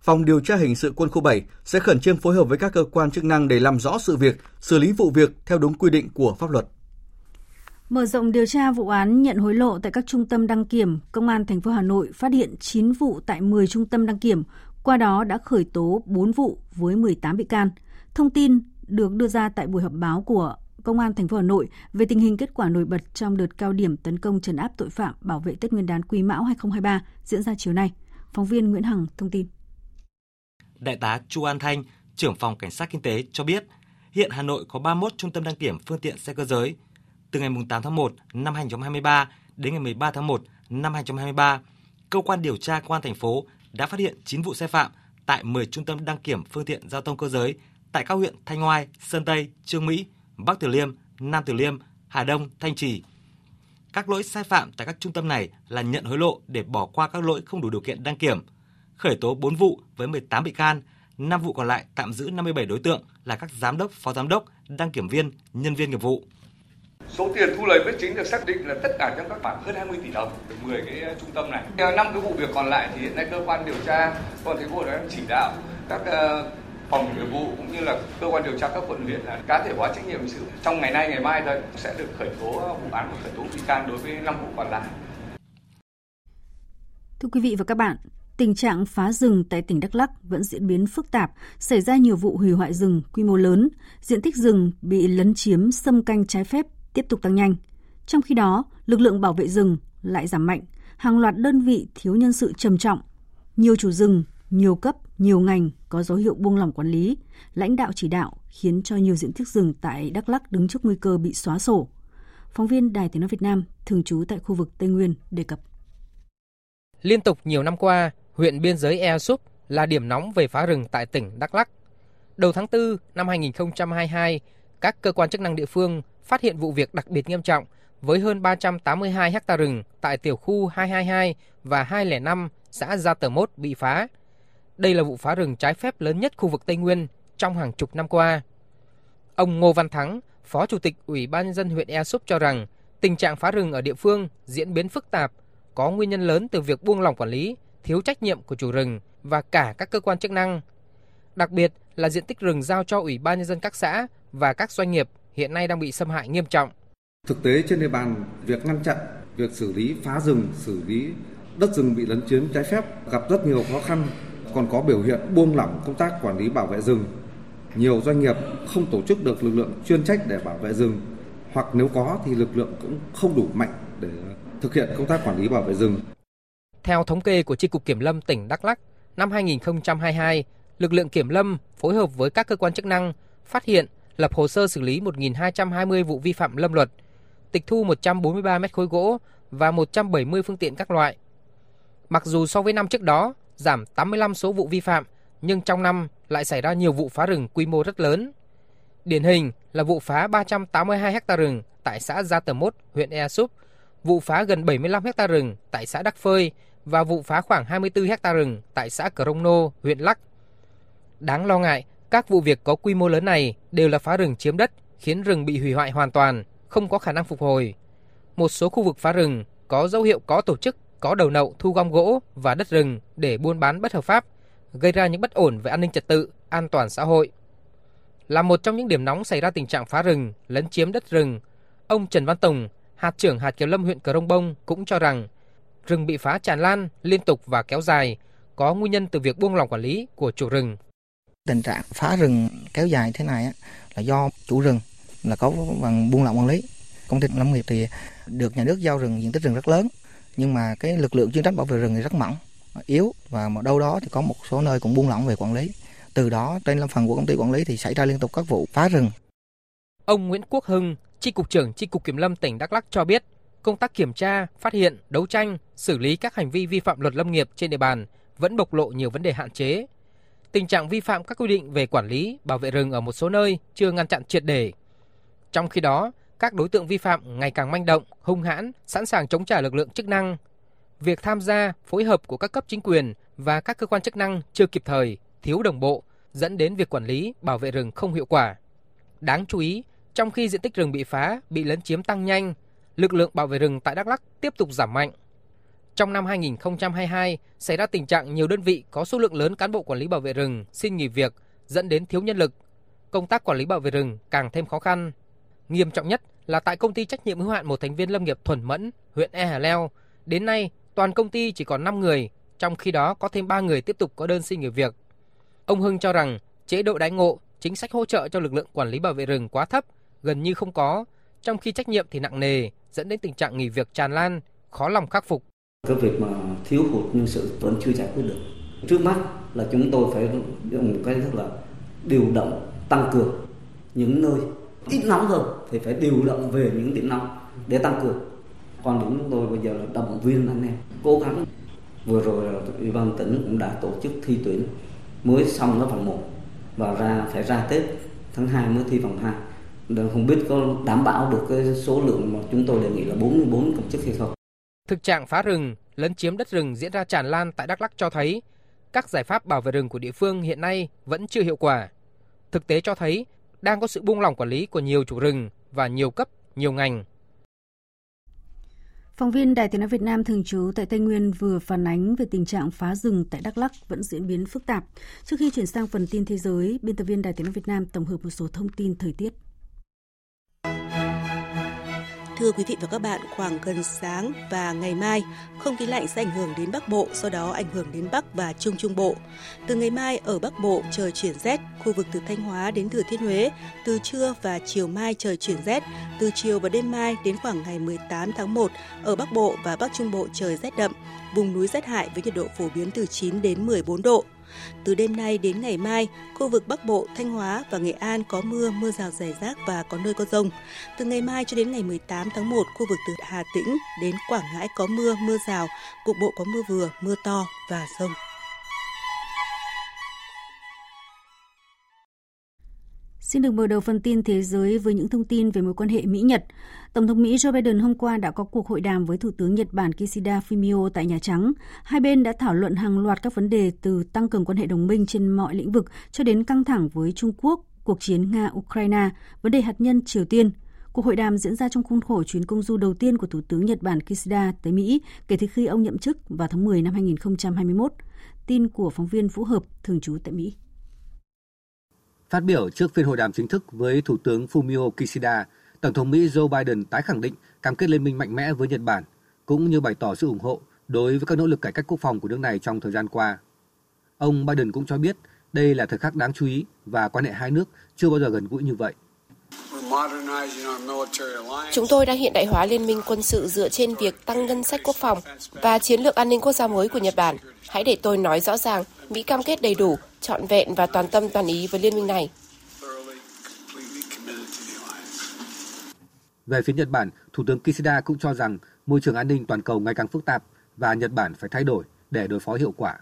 Phòng điều tra hình sự quân khu 7 sẽ khẩn trương phối hợp với các cơ quan chức năng để làm rõ sự việc, xử lý vụ việc theo đúng quy định của pháp luật. Mở rộng điều tra vụ án nhận hối lộ tại các trung tâm đăng kiểm, Công an thành phố Hà Nội phát hiện 9 vụ tại 10 trung tâm đăng kiểm, qua đó đã khởi tố 4 vụ với 18 bị can. Thông tin được đưa ra tại buổi họp báo của Công an thành phố Hà Nội về tình hình kết quả nổi bật trong đợt cao điểm tấn công trấn áp tội phạm bảo vệ Tết Nguyên đán Quý Mão 2023 diễn ra chiều nay. Phóng viên Nguyễn Hằng thông tin. Đại tá Chu An Thanh, trưởng phòng cảnh sát kinh tế cho biết, hiện Hà Nội có 31 trung tâm đăng kiểm phương tiện xe cơ giới. Từ ngày 8 tháng 1 năm 2023 đến ngày 13 tháng 1 năm 2023, cơ quan điều tra công an thành phố đã phát hiện 9 vụ sai phạm tại 10 trung tâm đăng kiểm phương tiện giao thông cơ giới tại các huyện Thanh Oai, Sơn Tây, Trương Mỹ, Bắc Từ Liêm, Nam Từ Liêm, Hà Đông, Thanh Trì. Các lỗi sai phạm tại các trung tâm này là nhận hối lộ để bỏ qua các lỗi không đủ điều kiện đăng kiểm, khởi tố 4 vụ với 18 bị can, 5 vụ còn lại tạm giữ 57 đối tượng là các giám đốc, phó giám đốc, đăng kiểm viên, nhân viên nghiệp vụ. Số tiền thu lời bất chính được xác định là tất cả trong các khoản hơn 20 tỷ đồng, 10 cái ờ, trung tâm này. Năm cái vụ việc còn lại thì hiện nay cơ quan điều tra, công an thành phố đã chỉ đạo các ờ, phòng nghiệp vụ cũng như là cơ quan điều tra các quận huyện là cá thể hóa trách nhiệm hình sự trong ngày nay ngày mai thôi sẽ được khởi tố vụ án và khởi tố bị can đối với năm vụ còn lại. Thưa quý vị và các bạn, tình trạng phá rừng tại tỉnh Đắk Lắk vẫn diễn biến phức tạp, xảy ra nhiều vụ hủy hoại rừng quy mô lớn, diện tích rừng bị lấn chiếm xâm canh trái phép tiếp tục tăng nhanh. Trong khi đó, lực lượng bảo vệ rừng lại giảm mạnh, hàng loạt đơn vị thiếu nhân sự trầm trọng. Nhiều chủ rừng, nhiều cấp, nhiều ngành có dấu hiệu buông lỏng quản lý, lãnh đạo chỉ đạo khiến cho nhiều diện tích rừng tại Đắk Lắk đứng trước nguy cơ bị xóa sổ. Phóng viên Đài Tiếng nói Việt Nam thường trú tại khu vực Tây Nguyên đề cập. Liên tục nhiều năm qua, huyện biên giới Ea Súp là điểm nóng về phá rừng tại tỉnh Đắk Lắk. Đầu tháng 4 năm 2022, các cơ quan chức năng địa phương phát hiện vụ việc đặc biệt nghiêm trọng với hơn 382 ha rừng tại tiểu khu 222 và 205 xã Gia Tờ Mốt bị phá. Đây là vụ phá rừng trái phép lớn nhất khu vực Tây Nguyên trong hàng chục năm qua. Ông Ngô Văn Thắng, Phó Chủ tịch Ủy ban nhân dân huyện Ea Súp cho rằng tình trạng phá rừng ở địa phương diễn biến phức tạp, có nguyên nhân lớn từ việc buông lỏng quản lý, thiếu trách nhiệm của chủ rừng và cả các cơ quan chức năng. Đặc biệt là diện tích rừng giao cho Ủy ban nhân dân các xã và các doanh nghiệp hiện nay đang bị xâm hại nghiêm trọng. Thực tế trên địa bàn, việc ngăn chặn, việc xử lý phá rừng, xử lý đất rừng bị lấn chiếm trái phép gặp rất nhiều khó khăn, còn có biểu hiện buông lỏng công tác quản lý bảo vệ rừng. Nhiều doanh nghiệp không tổ chức được lực lượng chuyên trách để bảo vệ rừng, hoặc nếu có thì lực lượng cũng không đủ mạnh để thực hiện công tác quản lý bảo vệ rừng. Theo thống kê của Chi cục Kiểm lâm tỉnh Đắk Lắk, năm 2022, lực lượng kiểm lâm phối hợp với các cơ quan chức năng phát hiện, lập hồ sơ xử lý 1.220 vụ vi phạm lâm luật, tịch thu 143 mét khối gỗ và 170 phương tiện các loại. Mặc dù so với năm trước đó giảm 85 số vụ vi phạm, nhưng trong năm lại xảy ra nhiều vụ phá rừng quy mô rất lớn. Điển hình là vụ phá 382 ha rừng tại xã Gia Tờ Mốt, huyện Ea Súp, vụ phá gần 75 ha rừng tại xã Đắc Phơi và vụ phá khoảng 24 ha rừng tại xã Cờ Rông Nô, huyện Lắc. Đáng lo ngại, các vụ việc có quy mô lớn này đều là phá rừng chiếm đất, khiến rừng bị hủy hoại hoàn toàn, không có khả năng phục hồi. Một số khu vực phá rừng có dấu hiệu có tổ chức, có đầu nậu thu gom gỗ và đất rừng để buôn bán bất hợp pháp, gây ra những bất ổn về an ninh trật tự, an toàn xã hội. Là một trong những điểm nóng xảy ra tình trạng phá rừng, lấn chiếm đất rừng, ông Trần Văn Tùng, hạt trưởng hạt kiểm lâm huyện Cờ Rông Bông cũng cho rằng rừng bị phá tràn lan, liên tục và kéo dài có nguyên nhân từ việc buông lỏng quản lý của chủ rừng. Tình trạng phá rừng kéo dài thế này là do chủ rừng là có bằng buông lỏng quản lý. Công ty lâm nghiệp thì được nhà nước giao rừng diện tích rừng rất lớn nhưng mà cái lực lượng chuyên trách bảo vệ rừng thì rất mỏng, yếu và mà đâu đó thì có một số nơi cũng buông lỏng về quản lý. Từ đó trên lâm phần của công ty quản lý thì xảy ra liên tục các vụ phá rừng. Ông Nguyễn Quốc Hưng, tri cục trưởng tri cục Kiểm lâm tỉnh Đắk Lắk cho biết, công tác kiểm tra, phát hiện, đấu tranh, xử lý các hành vi vi phạm luật lâm nghiệp trên địa bàn vẫn bộc lộ nhiều vấn đề hạn chế. Tình trạng vi phạm các quy định về quản lý, bảo vệ rừng ở một số nơi chưa ngăn chặn triệt để. Trong khi đó, các đối tượng vi phạm ngày càng manh động, hung hãn, sẵn sàng chống trả lực lượng chức năng. Việc tham gia, phối hợp của các cấp chính quyền và các cơ quan chức năng chưa kịp thời, thiếu đồng bộ, dẫn đến việc quản lý, bảo vệ rừng không hiệu quả. Đáng chú ý, trong khi diện tích rừng bị phá, bị lấn chiếm tăng nhanh, lực lượng bảo vệ rừng tại Đắk Lắk tiếp tục giảm mạnh. Trong năm 2022, xảy ra tình trạng nhiều đơn vị có số lượng lớn cán bộ quản lý bảo vệ rừng xin nghỉ việc, dẫn đến thiếu nhân lực. Công tác quản lý bảo vệ rừng càng thêm khó khăn. Nghiêm trọng nhất là tại công ty trách nhiệm hữu hạn một thành viên lâm nghiệp Thuần Mẫn, huyện E Hà Leo. Đến nay, toàn công ty chỉ còn 5 người, trong khi đó có thêm 3 người tiếp tục có đơn xin nghỉ việc. Ông Hưng cho rằng chế độ đãi ngộ, chính sách hỗ trợ cho lực lượng quản lý bảo vệ rừng quá thấp, gần như không có, trong khi trách nhiệm thì nặng nề, dẫn đến tình trạng nghỉ việc tràn lan, khó lòng khắc phục. Cái việc mà thiếu hụt nhân sự vẫn chưa giải quyết được. Trước mắt là chúng tôi phải dùng cái rất là điều động tăng cường những nơi ít nóng hơn thì phải điều động về những điểm nóng để tăng cường. Quan điểm chúng tôi bây giờ là động viên anh em cố gắng. Vừa rồi là ủy ban tỉnh cũng đã tổ chức thi tuyển mới xong nó vòng 1 và ra phải ra tết tháng 2 mới thi vòng 2 Đừng không biết có đảm bảo được cái số lượng mà chúng tôi đề nghị là 44 công chức hay không. Thực trạng phá rừng, lấn chiếm đất rừng diễn ra tràn lan tại Đắk Lắk cho thấy các giải pháp bảo vệ rừng của địa phương hiện nay vẫn chưa hiệu quả. Thực tế cho thấy đang có sự buông lỏng quản lý của nhiều chủ rừng và nhiều cấp, nhiều ngành. Phóng viên Đài Tiếng nói Việt Nam thường trú tại Tây Nguyên vừa phản ánh về tình trạng phá rừng tại Đắk Lắk vẫn diễn biến phức tạp. Trước khi chuyển sang phần tin thế giới, biên tập viên Đài Tiếng nói Việt Nam tổng hợp một số thông tin thời tiết thưa quý vị và các bạn, khoảng gần sáng và ngày mai, không khí lạnh sẽ ảnh hưởng đến Bắc Bộ, sau đó ảnh hưởng đến Bắc và Trung Trung Bộ. Từ ngày mai ở Bắc Bộ trời chuyển rét, khu vực từ Thanh Hóa đến Thừa Thiên Huế, từ trưa và chiều mai trời chuyển rét, từ chiều và đêm mai đến khoảng ngày 18 tháng 1 ở Bắc Bộ và Bắc Trung Bộ trời rét đậm, vùng núi rét hại với nhiệt độ phổ biến từ 9 đến 14 độ. Từ đêm nay đến ngày mai, khu vực Bắc Bộ, Thanh Hóa và Nghệ An có mưa, mưa rào rải rác và có nơi có rông. Từ ngày mai cho đến ngày 18 tháng 1, khu vực từ Hà Tĩnh đến Quảng Ngãi có mưa, mưa rào, cục bộ có mưa vừa, mưa to và rông. Xin được mở đầu phần tin thế giới với những thông tin về mối quan hệ Mỹ-Nhật. Tổng thống Mỹ Joe Biden hôm qua đã có cuộc hội đàm với Thủ tướng Nhật Bản Kishida Fumio tại Nhà Trắng. Hai bên đã thảo luận hàng loạt các vấn đề từ tăng cường quan hệ đồng minh trên mọi lĩnh vực cho đến căng thẳng với Trung Quốc, cuộc chiến Nga-Ukraine, vấn đề hạt nhân Triều Tiên. Cuộc hội đàm diễn ra trong khuôn khổ chuyến công du đầu tiên của Thủ tướng Nhật Bản Kishida tới Mỹ kể từ khi ông nhậm chức vào tháng 10 năm 2021. Tin của phóng viên Vũ Hợp, thường trú tại Mỹ. Phát biểu trước phiên hội đàm chính thức với Thủ tướng Fumio Kishida, Tổng thống Mỹ Joe Biden tái khẳng định cam kết liên minh mạnh mẽ với Nhật Bản, cũng như bày tỏ sự ủng hộ đối với các nỗ lực cải cách quốc phòng của nước này trong thời gian qua. Ông Biden cũng cho biết đây là thời khắc đáng chú ý và quan hệ hai nước chưa bao giờ gần gũi như vậy. Chúng tôi đang hiện đại hóa liên minh quân sự dựa trên việc tăng ngân sách quốc phòng và chiến lược an ninh quốc gia mới của Nhật Bản. Hãy để tôi nói rõ ràng, Mỹ cam kết đầy đủ, trọn vẹn và toàn tâm toàn ý với liên minh này. Về phía Nhật Bản, Thủ tướng Kishida cũng cho rằng môi trường an ninh toàn cầu ngày càng phức tạp và Nhật Bản phải thay đổi để đối phó hiệu quả.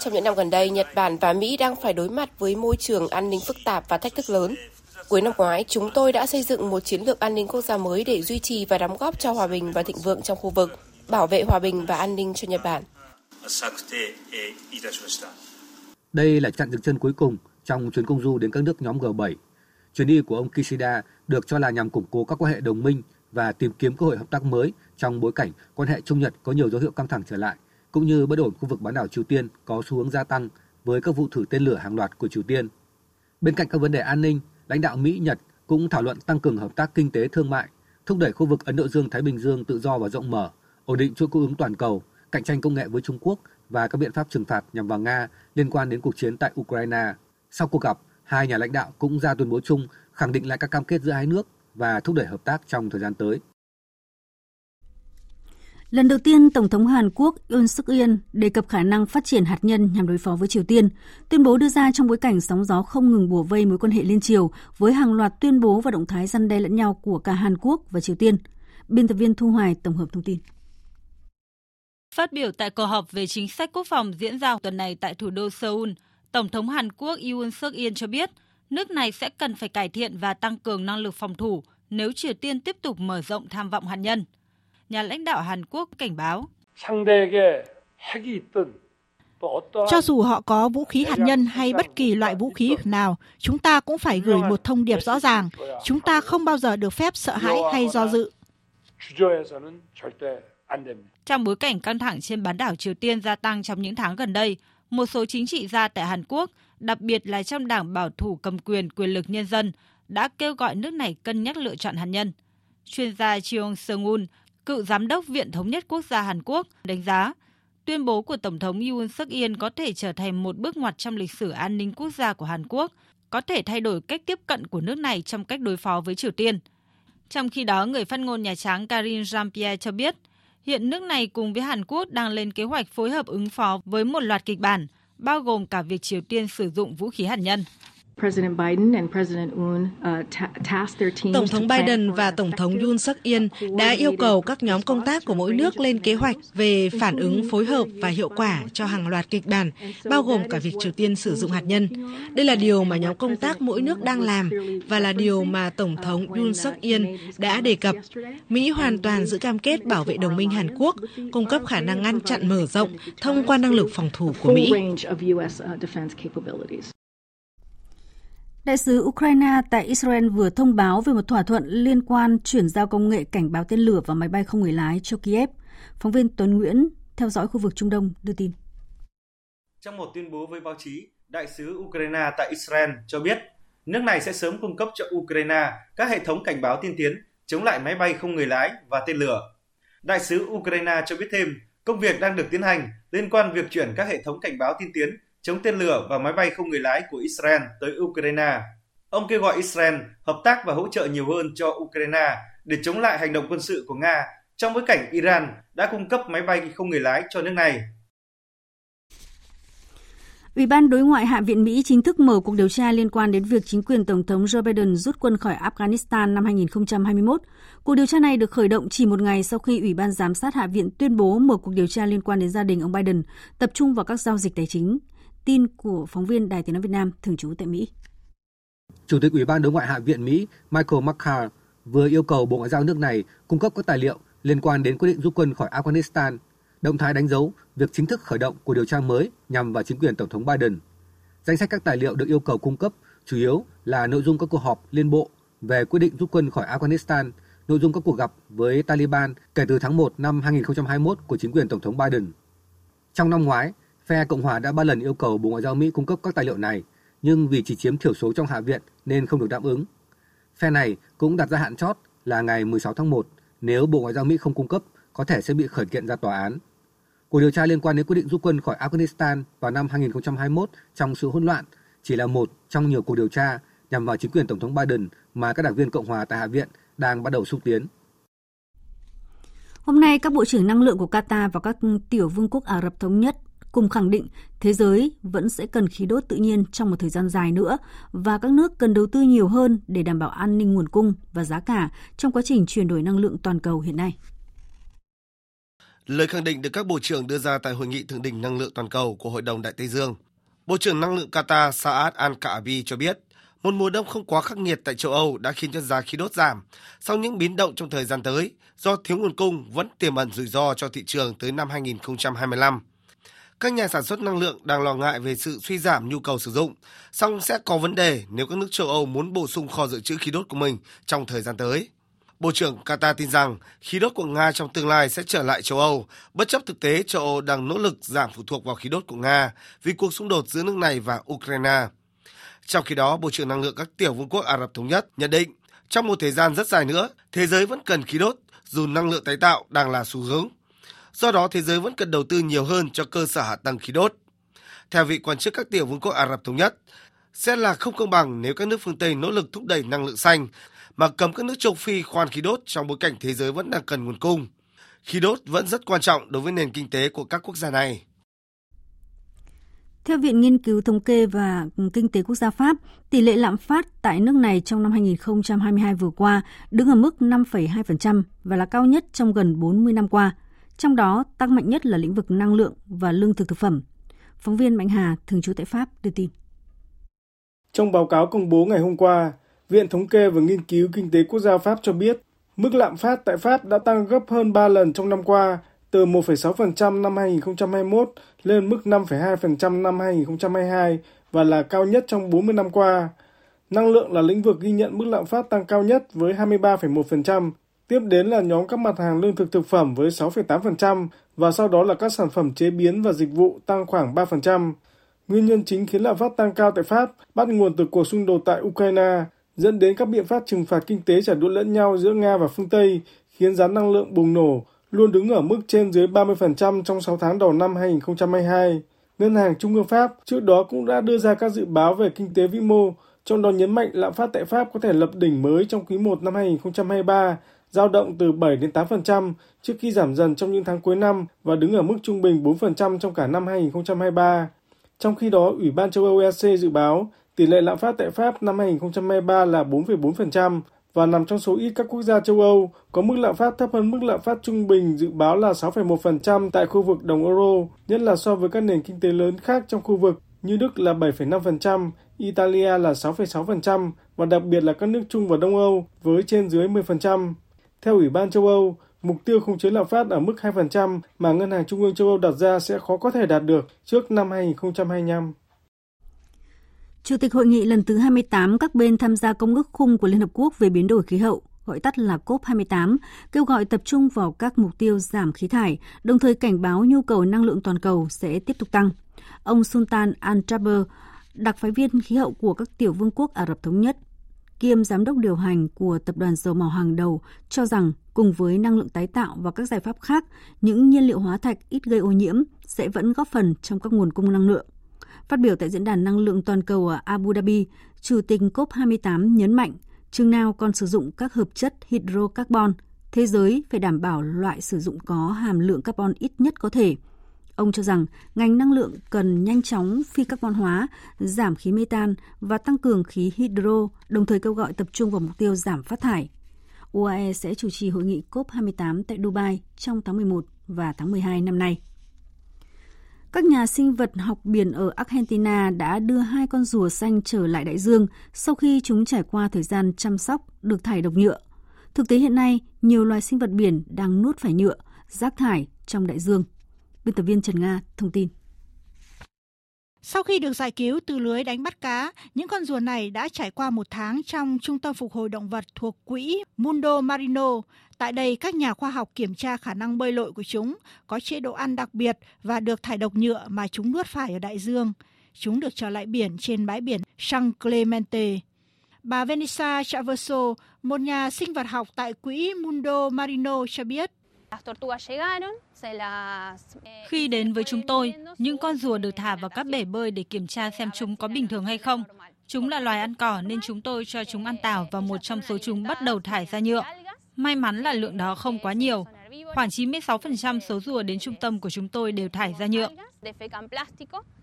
Trong những năm gần đây, Nhật Bản và Mỹ đang phải đối mặt với môi trường an ninh phức tạp và thách thức lớn. Cuối năm ngoái, chúng tôi đã xây dựng một chiến lược an ninh quốc gia mới để duy trì và đóng góp cho hòa bình và thịnh vượng trong khu vực, bảo vệ hòa bình và an ninh cho Nhật Bản. Đây là chặng dừng chân cuối cùng trong chuyến công du đến các nước nhóm G7 Chuyến đi của ông Kishida được cho là nhằm củng cố các quan hệ đồng minh và tìm kiếm cơ hội hợp tác mới trong bối cảnh quan hệ Trung Nhật có nhiều dấu hiệu căng thẳng trở lại, cũng như bất ổn khu vực bán đảo Triều Tiên có xu hướng gia tăng với các vụ thử tên lửa hàng loạt của Triều Tiên. Bên cạnh các vấn đề an ninh, lãnh đạo Mỹ Nhật cũng thảo luận tăng cường hợp tác kinh tế thương mại, thúc đẩy khu vực Ấn Độ Dương Thái Bình Dương tự do và rộng mở, ổn định chuỗi cung ứng toàn cầu, cạnh tranh công nghệ với Trung Quốc và các biện pháp trừng phạt nhằm vào Nga liên quan đến cuộc chiến tại Ukraine. Sau cuộc gặp, Hai nhà lãnh đạo cũng ra tuyên bố chung khẳng định lại các cam kết giữa hai nước và thúc đẩy hợp tác trong thời gian tới. Lần đầu tiên, Tổng thống Hàn Quốc Yoon suk yeol đề cập khả năng phát triển hạt nhân nhằm đối phó với Triều Tiên. Tuyên bố đưa ra trong bối cảnh sóng gió không ngừng bùa vây mối quan hệ liên triều với hàng loạt tuyên bố và động thái răn đe lẫn nhau của cả Hàn Quốc và Triều Tiên. Biên tập viên Thu Hoài tổng hợp thông tin. Phát biểu tại cuộc họp về chính sách quốc phòng diễn ra tuần này tại thủ đô Seoul, Tổng thống Hàn Quốc Yoon suk yeol cho biết nước này sẽ cần phải cải thiện và tăng cường năng lực phòng thủ nếu Triều Tiên tiếp tục mở rộng tham vọng hạt nhân. Nhà lãnh đạo Hàn Quốc cảnh báo. Cho dù họ có vũ khí hạt nhân hay bất kỳ loại vũ khí nào, chúng ta cũng phải gửi một thông điệp rõ ràng. Chúng ta không bao giờ được phép sợ hãi hay do dự. Trong bối cảnh căng thẳng trên bán đảo Triều Tiên gia tăng trong những tháng gần đây, một số chính trị gia tại Hàn Quốc, đặc biệt là trong đảng bảo thủ cầm quyền quyền lực nhân dân, đã kêu gọi nước này cân nhắc lựa chọn hạt nhân. Chuyên gia Cheong Seung-un, cựu giám đốc Viện Thống nhất Quốc gia Hàn Quốc, đánh giá tuyên bố của Tổng thống Yoon suk yeol có thể trở thành một bước ngoặt trong lịch sử an ninh quốc gia của Hàn Quốc, có thể thay đổi cách tiếp cận của nước này trong cách đối phó với Triều Tiên. Trong khi đó, người phát ngôn Nhà Trắng Karine Jean-Pierre cho biết, Hiện nước này cùng với Hàn Quốc đang lên kế hoạch phối hợp ứng phó với một loạt kịch bản, bao gồm cả việc Triều Tiên sử dụng vũ khí hạt nhân. Uh, Tổng thống Biden và Tổng thống Yoon suk yeol đã yêu cầu các nhóm công tác của mỗi nước lên kế hoạch về phản ứng phối hợp và hiệu quả cho hàng loạt kịch bản, bao gồm cả việc Triều Tiên sử dụng hạt nhân. Đây là điều mà nhóm công tác mỗi nước đang làm và là điều mà Tổng thống Yoon suk yeol đã đề cập. Mỹ hoàn toàn giữ cam kết bảo vệ đồng minh Hàn Quốc, cung cấp khả năng ngăn chặn mở rộng thông qua năng lực phòng thủ của Mỹ. Đại sứ Ukraine tại Israel vừa thông báo về một thỏa thuận liên quan chuyển giao công nghệ cảnh báo tên lửa và máy bay không người lái cho Kiev. Phóng viên Tuấn Nguyễn theo dõi khu vực Trung Đông đưa tin. Trong một tuyên bố với báo chí, đại sứ Ukraine tại Israel cho biết nước này sẽ sớm cung cấp cho Ukraine các hệ thống cảnh báo tiên tiến chống lại máy bay không người lái và tên lửa. Đại sứ Ukraine cho biết thêm, công việc đang được tiến hành liên quan việc chuyển các hệ thống cảnh báo tiên tiến chống tên lửa và máy bay không người lái của Israel tới Ukraine. Ông kêu gọi Israel hợp tác và hỗ trợ nhiều hơn cho Ukraine để chống lại hành động quân sự của Nga trong bối cảnh Iran đã cung cấp máy bay không người lái cho nước này. Ủy ban đối ngoại Hạ viện Mỹ chính thức mở cuộc điều tra liên quan đến việc chính quyền Tổng thống Joe Biden rút quân khỏi Afghanistan năm 2021. Cuộc điều tra này được khởi động chỉ một ngày sau khi Ủy ban Giám sát Hạ viện tuyên bố mở cuộc điều tra liên quan đến gia đình ông Biden, tập trung vào các giao dịch tài chính. Tin của phóng viên Đài Tiếng Nói Việt Nam thường trú tại Mỹ. Chủ tịch Ủy ban đối ngoại Hạ viện Mỹ Michael McCarr vừa yêu cầu Bộ Ngoại giao nước này cung cấp các tài liệu liên quan đến quyết định rút quân khỏi Afghanistan, động thái đánh dấu việc chính thức khởi động của điều tra mới nhằm vào chính quyền Tổng thống Biden. Danh sách các tài liệu được yêu cầu cung cấp chủ yếu là nội dung các cuộc họp liên bộ về quyết định rút quân khỏi Afghanistan, nội dung các cuộc gặp với Taliban kể từ tháng 1 năm 2021 của chính quyền Tổng thống Biden. Trong năm ngoái, phe Cộng hòa đã ba lần yêu cầu Bộ Ngoại giao Mỹ cung cấp các tài liệu này, nhưng vì chỉ chiếm thiểu số trong Hạ viện nên không được đáp ứng. Phe này cũng đặt ra hạn chót là ngày 16 tháng 1 nếu Bộ Ngoại giao Mỹ không cung cấp có thể sẽ bị khởi kiện ra tòa án. Cuộc điều tra liên quan đến quyết định rút quân khỏi Afghanistan vào năm 2021 trong sự hỗn loạn chỉ là một trong nhiều cuộc điều tra nhằm vào chính quyền Tổng thống Biden mà các đảng viên Cộng hòa tại Hạ viện đang bắt đầu xúc tiến. Hôm nay, các bộ trưởng năng lượng của Qatar và các tiểu vương quốc Ả Rập Thống Nhất cùng khẳng định thế giới vẫn sẽ cần khí đốt tự nhiên trong một thời gian dài nữa và các nước cần đầu tư nhiều hơn để đảm bảo an ninh nguồn cung và giá cả trong quá trình chuyển đổi năng lượng toàn cầu hiện nay. Lời khẳng định được các bộ trưởng đưa ra tại hội nghị thượng đỉnh năng lượng toàn cầu của Hội đồng Đại Tây Dương. Bộ trưởng năng lượng Qatar Saad Al-Kaabi cho biết, một mùa đông không quá khắc nghiệt tại châu Âu đã khiến cho giá khí đốt giảm. Sau những biến động trong thời gian tới, do thiếu nguồn cung vẫn tiềm ẩn rủi ro cho thị trường tới năm 2025. Các nhà sản xuất năng lượng đang lo ngại về sự suy giảm nhu cầu sử dụng, song sẽ có vấn đề nếu các nước châu Âu muốn bổ sung kho dự trữ khí đốt của mình trong thời gian tới. Bộ trưởng Qatar tin rằng khí đốt của Nga trong tương lai sẽ trở lại châu Âu, bất chấp thực tế châu Âu đang nỗ lực giảm phụ thuộc vào khí đốt của Nga vì cuộc xung đột giữa nước này và Ukraine. Trong khi đó, Bộ trưởng Năng lượng các tiểu vương quốc Ả Rập Thống Nhất nhận định trong một thời gian rất dài nữa, thế giới vẫn cần khí đốt dù năng lượng tái tạo đang là xu hướng. Do đó, thế giới vẫn cần đầu tư nhiều hơn cho cơ sở hạ tầng khí đốt. Theo vị quan chức các tiểu vương quốc Ả Rập Thống Nhất, sẽ là không công bằng nếu các nước phương Tây nỗ lực thúc đẩy năng lượng xanh mà cấm các nước châu Phi khoan khí đốt trong bối cảnh thế giới vẫn đang cần nguồn cung. Khí đốt vẫn rất quan trọng đối với nền kinh tế của các quốc gia này. Theo Viện Nghiên cứu Thống kê và Kinh tế Quốc gia Pháp, tỷ lệ lạm phát tại nước này trong năm 2022 vừa qua đứng ở mức 5,2% và là cao nhất trong gần 40 năm qua. Trong đó, tăng mạnh nhất là lĩnh vực năng lượng và lương thực thực phẩm. Phóng viên Mạnh Hà, thường trú tại Pháp, đưa tin. Trong báo cáo công bố ngày hôm qua, Viện Thống kê và Nghiên cứu Kinh tế Quốc gia Pháp cho biết, mức lạm phát tại Pháp đã tăng gấp hơn 3 lần trong năm qua, từ 1,6% năm 2021 lên mức 5,2% năm 2022 và là cao nhất trong 40 năm qua. Năng lượng là lĩnh vực ghi nhận mức lạm phát tăng cao nhất với 23,1%, tiếp đến là nhóm các mặt hàng lương thực thực phẩm với 6,8% và sau đó là các sản phẩm chế biến và dịch vụ tăng khoảng 3%. Nguyên nhân chính khiến lạm phát tăng cao tại Pháp bắt nguồn từ cuộc xung đột tại Ukraine, dẫn đến các biện pháp trừng phạt kinh tế trả đũa lẫn nhau giữa Nga và phương Tây, khiến giá năng lượng bùng nổ, luôn đứng ở mức trên dưới 30% trong 6 tháng đầu năm 2022. Ngân hàng Trung ương Pháp trước đó cũng đã đưa ra các dự báo về kinh tế vĩ mô, trong đó nhấn mạnh lạm phát tại Pháp có thể lập đỉnh mới trong quý 1 năm 2023, dao động từ 7 đến 8% trước khi giảm dần trong những tháng cuối năm và đứng ở mức trung bình 4% trong cả năm 2023. Trong khi đó, Ủy ban châu Âu EC dự báo tỷ lệ lạm phát tại Pháp năm 2023 là 4,4% và nằm trong số ít các quốc gia châu Âu có mức lạm phát thấp hơn mức lạm phát trung bình dự báo là 6,1% tại khu vực đồng euro, nhất là so với các nền kinh tế lớn khác trong khu vực như Đức là 7,5%, Italia là 6,6% và đặc biệt là các nước Trung và Đông Âu với trên dưới 10%. Theo Ủy ban châu Âu, mục tiêu khống chế lạm phát ở mức 2% mà Ngân hàng Trung ương châu Âu đặt ra sẽ khó có thể đạt được trước năm 2025. Chủ tịch hội nghị lần thứ 28 các bên tham gia Công ước khung của Liên Hợp Quốc về biến đổi khí hậu, gọi tắt là COP28, kêu gọi tập trung vào các mục tiêu giảm khí thải, đồng thời cảnh báo nhu cầu năng lượng toàn cầu sẽ tiếp tục tăng. Ông Sultan Al-Jaber, đặc phái viên khí hậu của các tiểu vương quốc Ả Rập Thống Nhất, kiêm giám đốc điều hành của tập đoàn dầu mỏ hàng đầu cho rằng cùng với năng lượng tái tạo và các giải pháp khác, những nhiên liệu hóa thạch ít gây ô nhiễm sẽ vẫn góp phần trong các nguồn cung năng lượng. Phát biểu tại diễn đàn năng lượng toàn cầu ở Abu Dhabi, Chủ tịch COP28 nhấn mạnh chừng nào còn sử dụng các hợp chất hydrocarbon, thế giới phải đảm bảo loại sử dụng có hàm lượng carbon ít nhất có thể. Ông cho rằng ngành năng lượng cần nhanh chóng phi carbon hóa, giảm khí mê tan và tăng cường khí hydro, đồng thời kêu gọi tập trung vào mục tiêu giảm phát thải. UAE sẽ chủ trì hội nghị COP28 tại Dubai trong tháng 11 và tháng 12 năm nay. Các nhà sinh vật học biển ở Argentina đã đưa hai con rùa xanh trở lại đại dương sau khi chúng trải qua thời gian chăm sóc được thải độc nhựa. Thực tế hiện nay, nhiều loài sinh vật biển đang nuốt phải nhựa, rác thải trong đại dương. Biên tập viên Trần Nga thông tin. Sau khi được giải cứu từ lưới đánh bắt cá, những con rùa này đã trải qua một tháng trong Trung tâm Phục hồi Động vật thuộc quỹ Mundo Marino. Tại đây, các nhà khoa học kiểm tra khả năng bơi lội của chúng, có chế độ ăn đặc biệt và được thải độc nhựa mà chúng nuốt phải ở đại dương. Chúng được trở lại biển trên bãi biển San Clemente. Bà Vanessa Chaverso, một nhà sinh vật học tại quỹ Mundo Marino cho biết, khi đến với chúng tôi, những con rùa được thả vào các bể bơi để kiểm tra xem chúng có bình thường hay không. Chúng là loài ăn cỏ nên chúng tôi cho chúng ăn tảo và một trong số chúng bắt đầu thải ra nhựa. May mắn là lượng đó không quá nhiều. Khoảng 96% số rùa đến trung tâm của chúng tôi đều thải ra nhựa.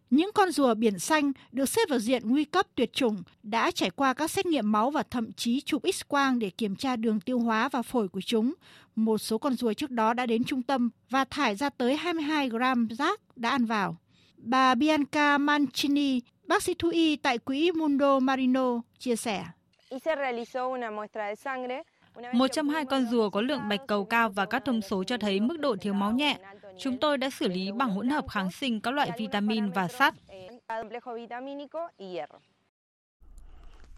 Những con rùa biển xanh được xếp vào diện nguy cấp tuyệt chủng đã trải qua các xét nghiệm máu và thậm chí chụp X-quang để kiểm tra đường tiêu hóa và phổi của chúng. Một số con rùa trước đó đã đến trung tâm và thải ra tới 22 gram rác đã ăn vào. Bà Bianca Mancini, bác sĩ thú y tại quỹ Mundo Marino, chia sẻ. Một trong hai con rùa có lượng bạch cầu cao và các thông số cho thấy mức độ thiếu máu nhẹ. Chúng tôi đã xử lý bằng hỗn hợp kháng sinh các loại vitamin và sắt.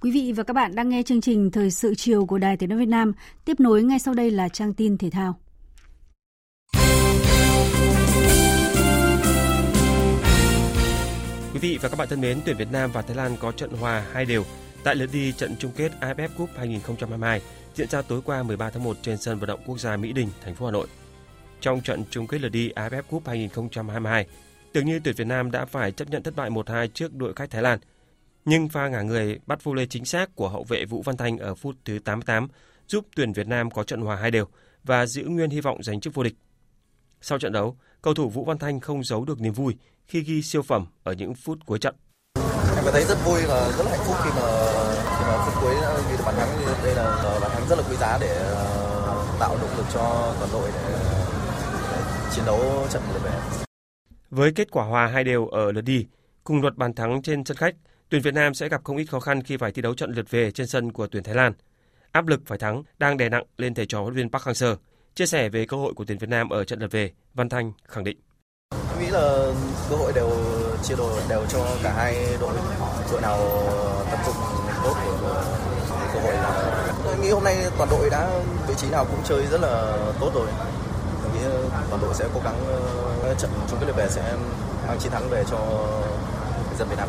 Quý vị và các bạn đang nghe chương trình Thời sự chiều của Đài Tiếng nói Việt Nam. Tiếp nối ngay sau đây là trang tin thể thao. Quý vị và các bạn thân mến, tuyển Việt Nam và Thái Lan có trận hòa hai đều tại lượt đi trận chung kết AFF Cup 2022 diễn ra tối qua 13 tháng 1 trên sân vận động quốc gia Mỹ Đình, thành phố Hà Nội. Trong trận chung kết lượt đi AFF Cup 2022, tưởng như tuyển Việt Nam đã phải chấp nhận thất bại 1-2 trước đội khách Thái Lan. Nhưng pha ngả người bắt vô lê chính xác của hậu vệ Vũ Văn Thanh ở phút thứ 88 giúp tuyển Việt Nam có trận hòa hai đều và giữ nguyên hy vọng giành chức vô địch. Sau trận đấu, cầu thủ Vũ Văn Thanh không giấu được niềm vui khi ghi siêu phẩm ở những phút cuối trận. Em thấy rất vui và rất là hạnh phúc khi mà, khi mà phút cuối ghi được bàn thắng như đây là bàn thắng rất là quý giá để ờ, tạo động lực cho toàn đội để, để chiến đấu trận lượt về. Với kết quả hòa hai đều ở lượt đi, cùng luật bàn thắng trên sân khách, tuyển Việt Nam sẽ gặp không ít khó khăn khi phải thi đấu trận lượt về trên sân của tuyển Thái Lan. Áp lực phải thắng đang đè nặng lên thầy trò huấn luyện viên Park Hang-seo. Chia sẻ về cơ hội của tuyển Việt Nam ở trận lượt về, Văn Thanh khẳng định. Tôi nghĩ là cơ hội đều chia đều đều cho cả hai đội. Đội nào tập trung tốt thì cơ hội là tôi nghĩ hôm nay toàn đội đã vị trí nào cũng chơi rất là tốt rồi. Tôi nghĩ toàn đội sẽ cố gắng trận chung kết lượt về sẽ mang chiến thắng về cho dân Việt Nam.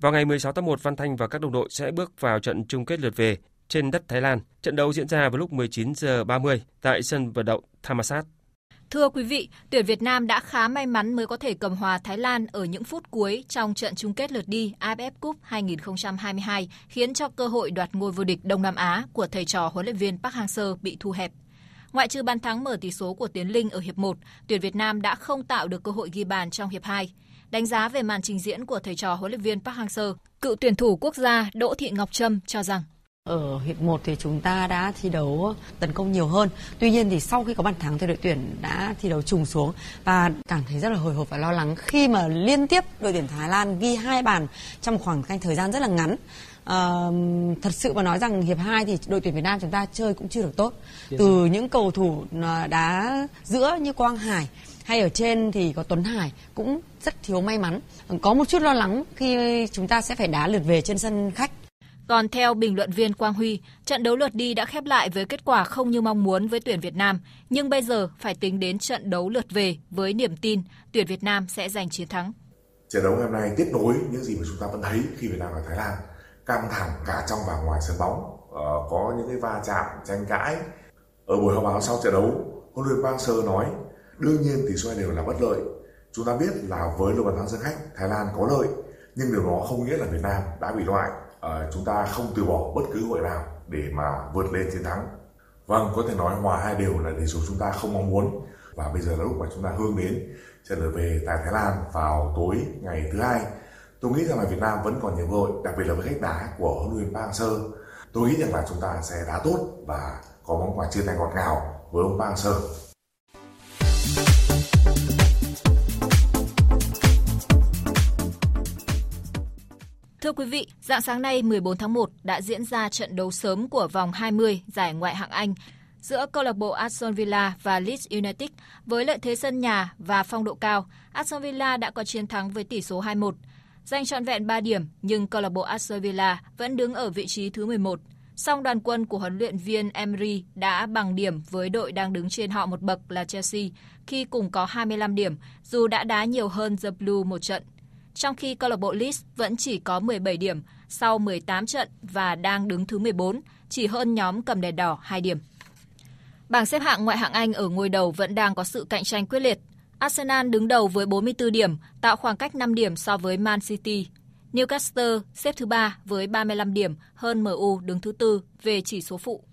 Vào ngày 16 tháng 1, Văn Thanh và các đồng đội sẽ bước vào trận chung kết lượt về trên đất Thái Lan. Trận đấu diễn ra vào lúc 19 giờ 30 tại sân vận động Thammasat. Thưa quý vị, tuyển Việt Nam đã khá may mắn mới có thể cầm hòa Thái Lan ở những phút cuối trong trận chung kết lượt đi AFF Cup 2022, khiến cho cơ hội đoạt ngôi vô địch Đông Nam Á của thầy trò huấn luyện viên Park Hang-seo bị thu hẹp. Ngoại trừ bàn thắng mở tỷ số của Tiến Linh ở hiệp 1, tuyển Việt Nam đã không tạo được cơ hội ghi bàn trong hiệp 2. Đánh giá về màn trình diễn của thầy trò huấn luyện viên Park Hang-seo, cựu tuyển thủ quốc gia Đỗ Thị Ngọc Trâm cho rằng ở hiệp 1 thì chúng ta đã thi đấu tấn công nhiều hơn. Tuy nhiên thì sau khi có bàn thắng thì đội tuyển đã thi đấu trùng xuống và cảm thấy rất là hồi hộp và lo lắng khi mà liên tiếp đội tuyển Thái Lan ghi hai bàn trong khoảng canh thời gian rất là ngắn. À, thật sự mà nói rằng hiệp 2 thì đội tuyển Việt Nam chúng ta chơi cũng chưa được tốt. Từ những cầu thủ đá giữa như Quang Hải hay ở trên thì có Tuấn Hải cũng rất thiếu may mắn. Có một chút lo lắng khi chúng ta sẽ phải đá lượt về trên sân khách. Còn theo bình luận viên Quang Huy, trận đấu lượt đi đã khép lại với kết quả không như mong muốn với tuyển Việt Nam, nhưng bây giờ phải tính đến trận đấu lượt về với niềm tin tuyển Việt Nam sẽ giành chiến thắng. Trận đấu ngày hôm nay tiếp nối những gì mà chúng ta vẫn thấy khi Việt Nam và Thái Lan căng thẳng cả trong và ngoài sân bóng, ờ, có những cái va chạm, tranh cãi. Ở buổi họp báo sau trận đấu, huấn luyện Park Sơ nói đương nhiên tỷ số đều là bất lợi. Chúng ta biết là với lượt bàn thắng sân khách, Thái Lan có lợi, nhưng điều đó không nghĩa là Việt Nam đã bị loại. Ờ, chúng ta không từ bỏ bất cứ hội nào để mà vượt lên chiến thắng. Vâng, có thể nói hòa hai đều là điều số chúng ta không mong muốn và bây giờ là lúc mà chúng ta hướng đến trận lượt về tại Thái Lan vào tối ngày thứ hai. Tôi nghĩ rằng là Việt Nam vẫn còn nhiều cơ hội, đặc biệt là với cách đá của huấn luyện Park Hang-seo. Tôi nghĩ rằng là chúng ta sẽ đá tốt và có món quà chia tay ngọt ngào với ông Park Hang-seo. Thưa quý vị, dạng sáng nay 14 tháng 1 đã diễn ra trận đấu sớm của vòng 20 giải ngoại hạng Anh giữa câu lạc bộ Aston Villa và Leeds United với lợi thế sân nhà và phong độ cao. Aston Villa đã có chiến thắng với tỷ số 2-1. Giành trọn vẹn 3 điểm, nhưng câu lạc bộ Aston Villa vẫn đứng ở vị trí thứ 11. Song đoàn quân của huấn luyện viên Emery đã bằng điểm với đội đang đứng trên họ một bậc là Chelsea khi cùng có 25 điểm, dù đã đá nhiều hơn The Blue một trận. Trong khi câu lạc bộ Leeds vẫn chỉ có 17 điểm sau 18 trận và đang đứng thứ 14, chỉ hơn nhóm cầm đèn đỏ 2 điểm. Bảng xếp hạng ngoại hạng Anh ở ngôi đầu vẫn đang có sự cạnh tranh quyết liệt. Arsenal đứng đầu với 44 điểm, tạo khoảng cách 5 điểm so với Man City. Newcastle xếp thứ 3 với 35 điểm, hơn MU đứng thứ tư về chỉ số phụ.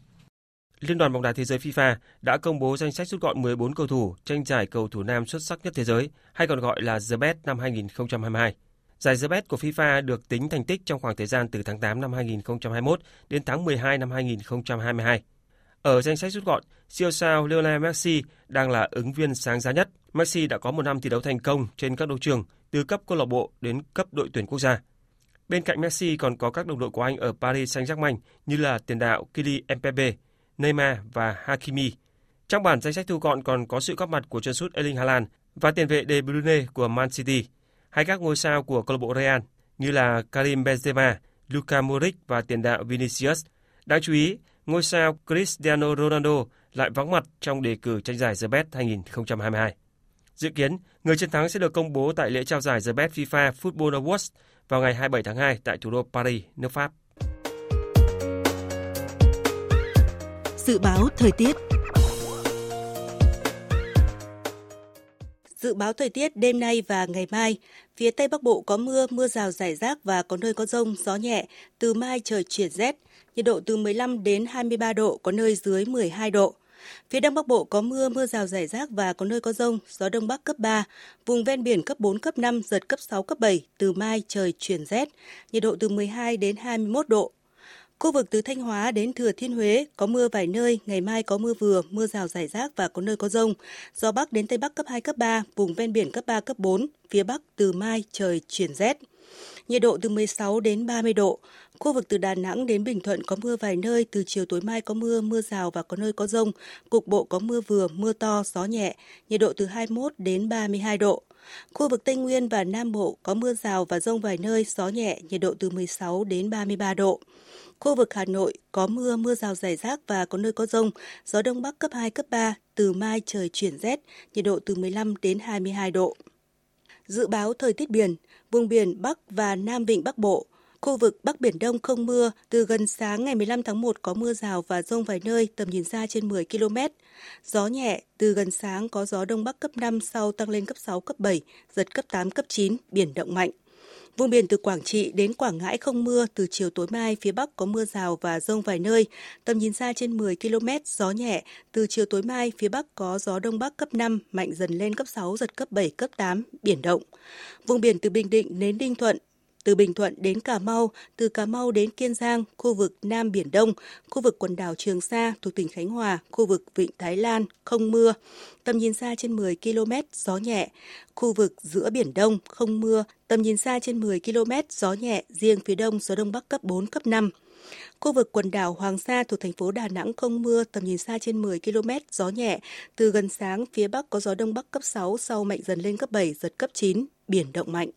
Liên đoàn bóng đá thế giới FIFA đã công bố danh sách rút gọn 14 cầu thủ tranh giải cầu thủ nam xuất sắc nhất thế giới, hay còn gọi là The Best năm 2022. Giải The Best của FIFA được tính thành tích trong khoảng thời gian từ tháng 8 năm 2021 đến tháng 12 năm 2022. Ở danh sách rút gọn, siêu sao Lionel Messi đang là ứng viên sáng giá nhất. Messi đã có một năm thi đấu thành công trên các đấu trường, từ cấp câu lạc bộ đến cấp đội tuyển quốc gia. Bên cạnh Messi còn có các đồng đội của anh ở Paris Saint-Germain như là tiền đạo Kylian Mbappe, Neymar và Hakimi. Trong bản danh sách thu gọn còn có sự góp mặt của chân sút Erling Haaland và tiền vệ De Bruyne của Man City, hay các ngôi sao của câu lạc bộ Real như là Karim Benzema, Luka Modric và tiền đạo Vinicius. Đáng chú ý, ngôi sao Cristiano Ronaldo lại vắng mặt trong đề cử tranh giải The Best 2022. Dự kiến, người chiến thắng sẽ được công bố tại lễ trao giải The Best FIFA Football Awards vào ngày 27 tháng 2 tại thủ đô Paris, nước Pháp. Dự báo thời tiết Dự báo thời tiết đêm nay và ngày mai, phía Tây Bắc Bộ có mưa, mưa rào rải rác và có nơi có rông, gió nhẹ. Từ mai trời chuyển rét, nhiệt độ từ 15 đến 23 độ, có nơi dưới 12 độ. Phía Đông Bắc Bộ có mưa, mưa rào rải rác và có nơi có rông, gió Đông Bắc cấp 3, vùng ven biển cấp 4, cấp 5, giật cấp 6, cấp 7, từ mai trời chuyển rét, nhiệt độ từ 12 đến 21 độ. Khu vực từ Thanh Hóa đến Thừa Thiên Huế có mưa vài nơi, ngày mai có mưa vừa, mưa rào rải rác và có nơi có rông. Gió Bắc đến Tây Bắc cấp 2, cấp 3, vùng ven biển cấp 3, cấp 4, phía Bắc từ mai trời chuyển rét. Nhiệt độ từ 16 đến 30 độ. Khu vực từ Đà Nẵng đến Bình Thuận có mưa vài nơi, từ chiều tối mai có mưa, mưa rào và có nơi có rông. Cục bộ có mưa vừa, mưa to, gió nhẹ, nhiệt độ từ 21 đến 32 độ. Khu vực Tây Nguyên và Nam Bộ có mưa rào và rông vài nơi, gió nhẹ, nhiệt độ từ 16 đến 33 độ. Khu vực Hà Nội có mưa, mưa rào rải rác và có nơi có rông, gió Đông Bắc cấp 2, cấp 3, từ mai trời chuyển rét, nhiệt độ từ 15 đến 22 độ. Dự báo thời tiết biển, vùng biển Bắc và Nam Vịnh Bắc Bộ, Khu vực Bắc Biển Đông không mưa, từ gần sáng ngày 15 tháng 1 có mưa rào và rông vài nơi, tầm nhìn xa trên 10 km. Gió nhẹ, từ gần sáng có gió Đông Bắc cấp 5 sau tăng lên cấp 6, cấp 7, giật cấp 8, cấp 9, biển động mạnh. Vùng biển từ Quảng Trị đến Quảng Ngãi không mưa, từ chiều tối mai phía Bắc có mưa rào và rông vài nơi, tầm nhìn xa trên 10 km, gió nhẹ, từ chiều tối mai phía Bắc có gió Đông Bắc cấp 5, mạnh dần lên cấp 6, giật cấp 7, cấp 8, biển động. Vùng biển từ Bình Định đến Ninh Thuận, từ Bình Thuận đến Cà Mau, từ Cà Mau đến Kiên Giang, khu vực Nam Biển Đông, khu vực quần đảo Trường Sa thuộc tỉnh Khánh Hòa, khu vực Vịnh Thái Lan, không mưa, tầm nhìn xa trên 10 km, gió nhẹ, khu vực giữa Biển Đông, không mưa, tầm nhìn xa trên 10 km, gió nhẹ, riêng phía đông gió đông bắc cấp 4, cấp 5. Khu vực quần đảo Hoàng Sa thuộc thành phố Đà Nẵng không mưa, tầm nhìn xa trên 10 km, gió nhẹ. Từ gần sáng, phía Bắc có gió Đông Bắc cấp 6, sau mạnh dần lên cấp 7, giật cấp 9, biển động mạnh.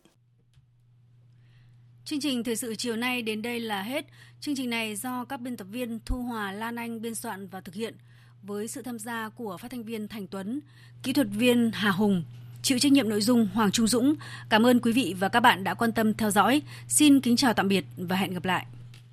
Chương trình thời sự chiều nay đến đây là hết. Chương trình này do các biên tập viên Thu Hòa, Lan Anh biên soạn và thực hiện với sự tham gia của phát thanh viên Thành Tuấn, kỹ thuật viên Hà Hùng, chịu trách nhiệm nội dung Hoàng Trung Dũng. Cảm ơn quý vị và các bạn đã quan tâm theo dõi. Xin kính chào tạm biệt và hẹn gặp lại.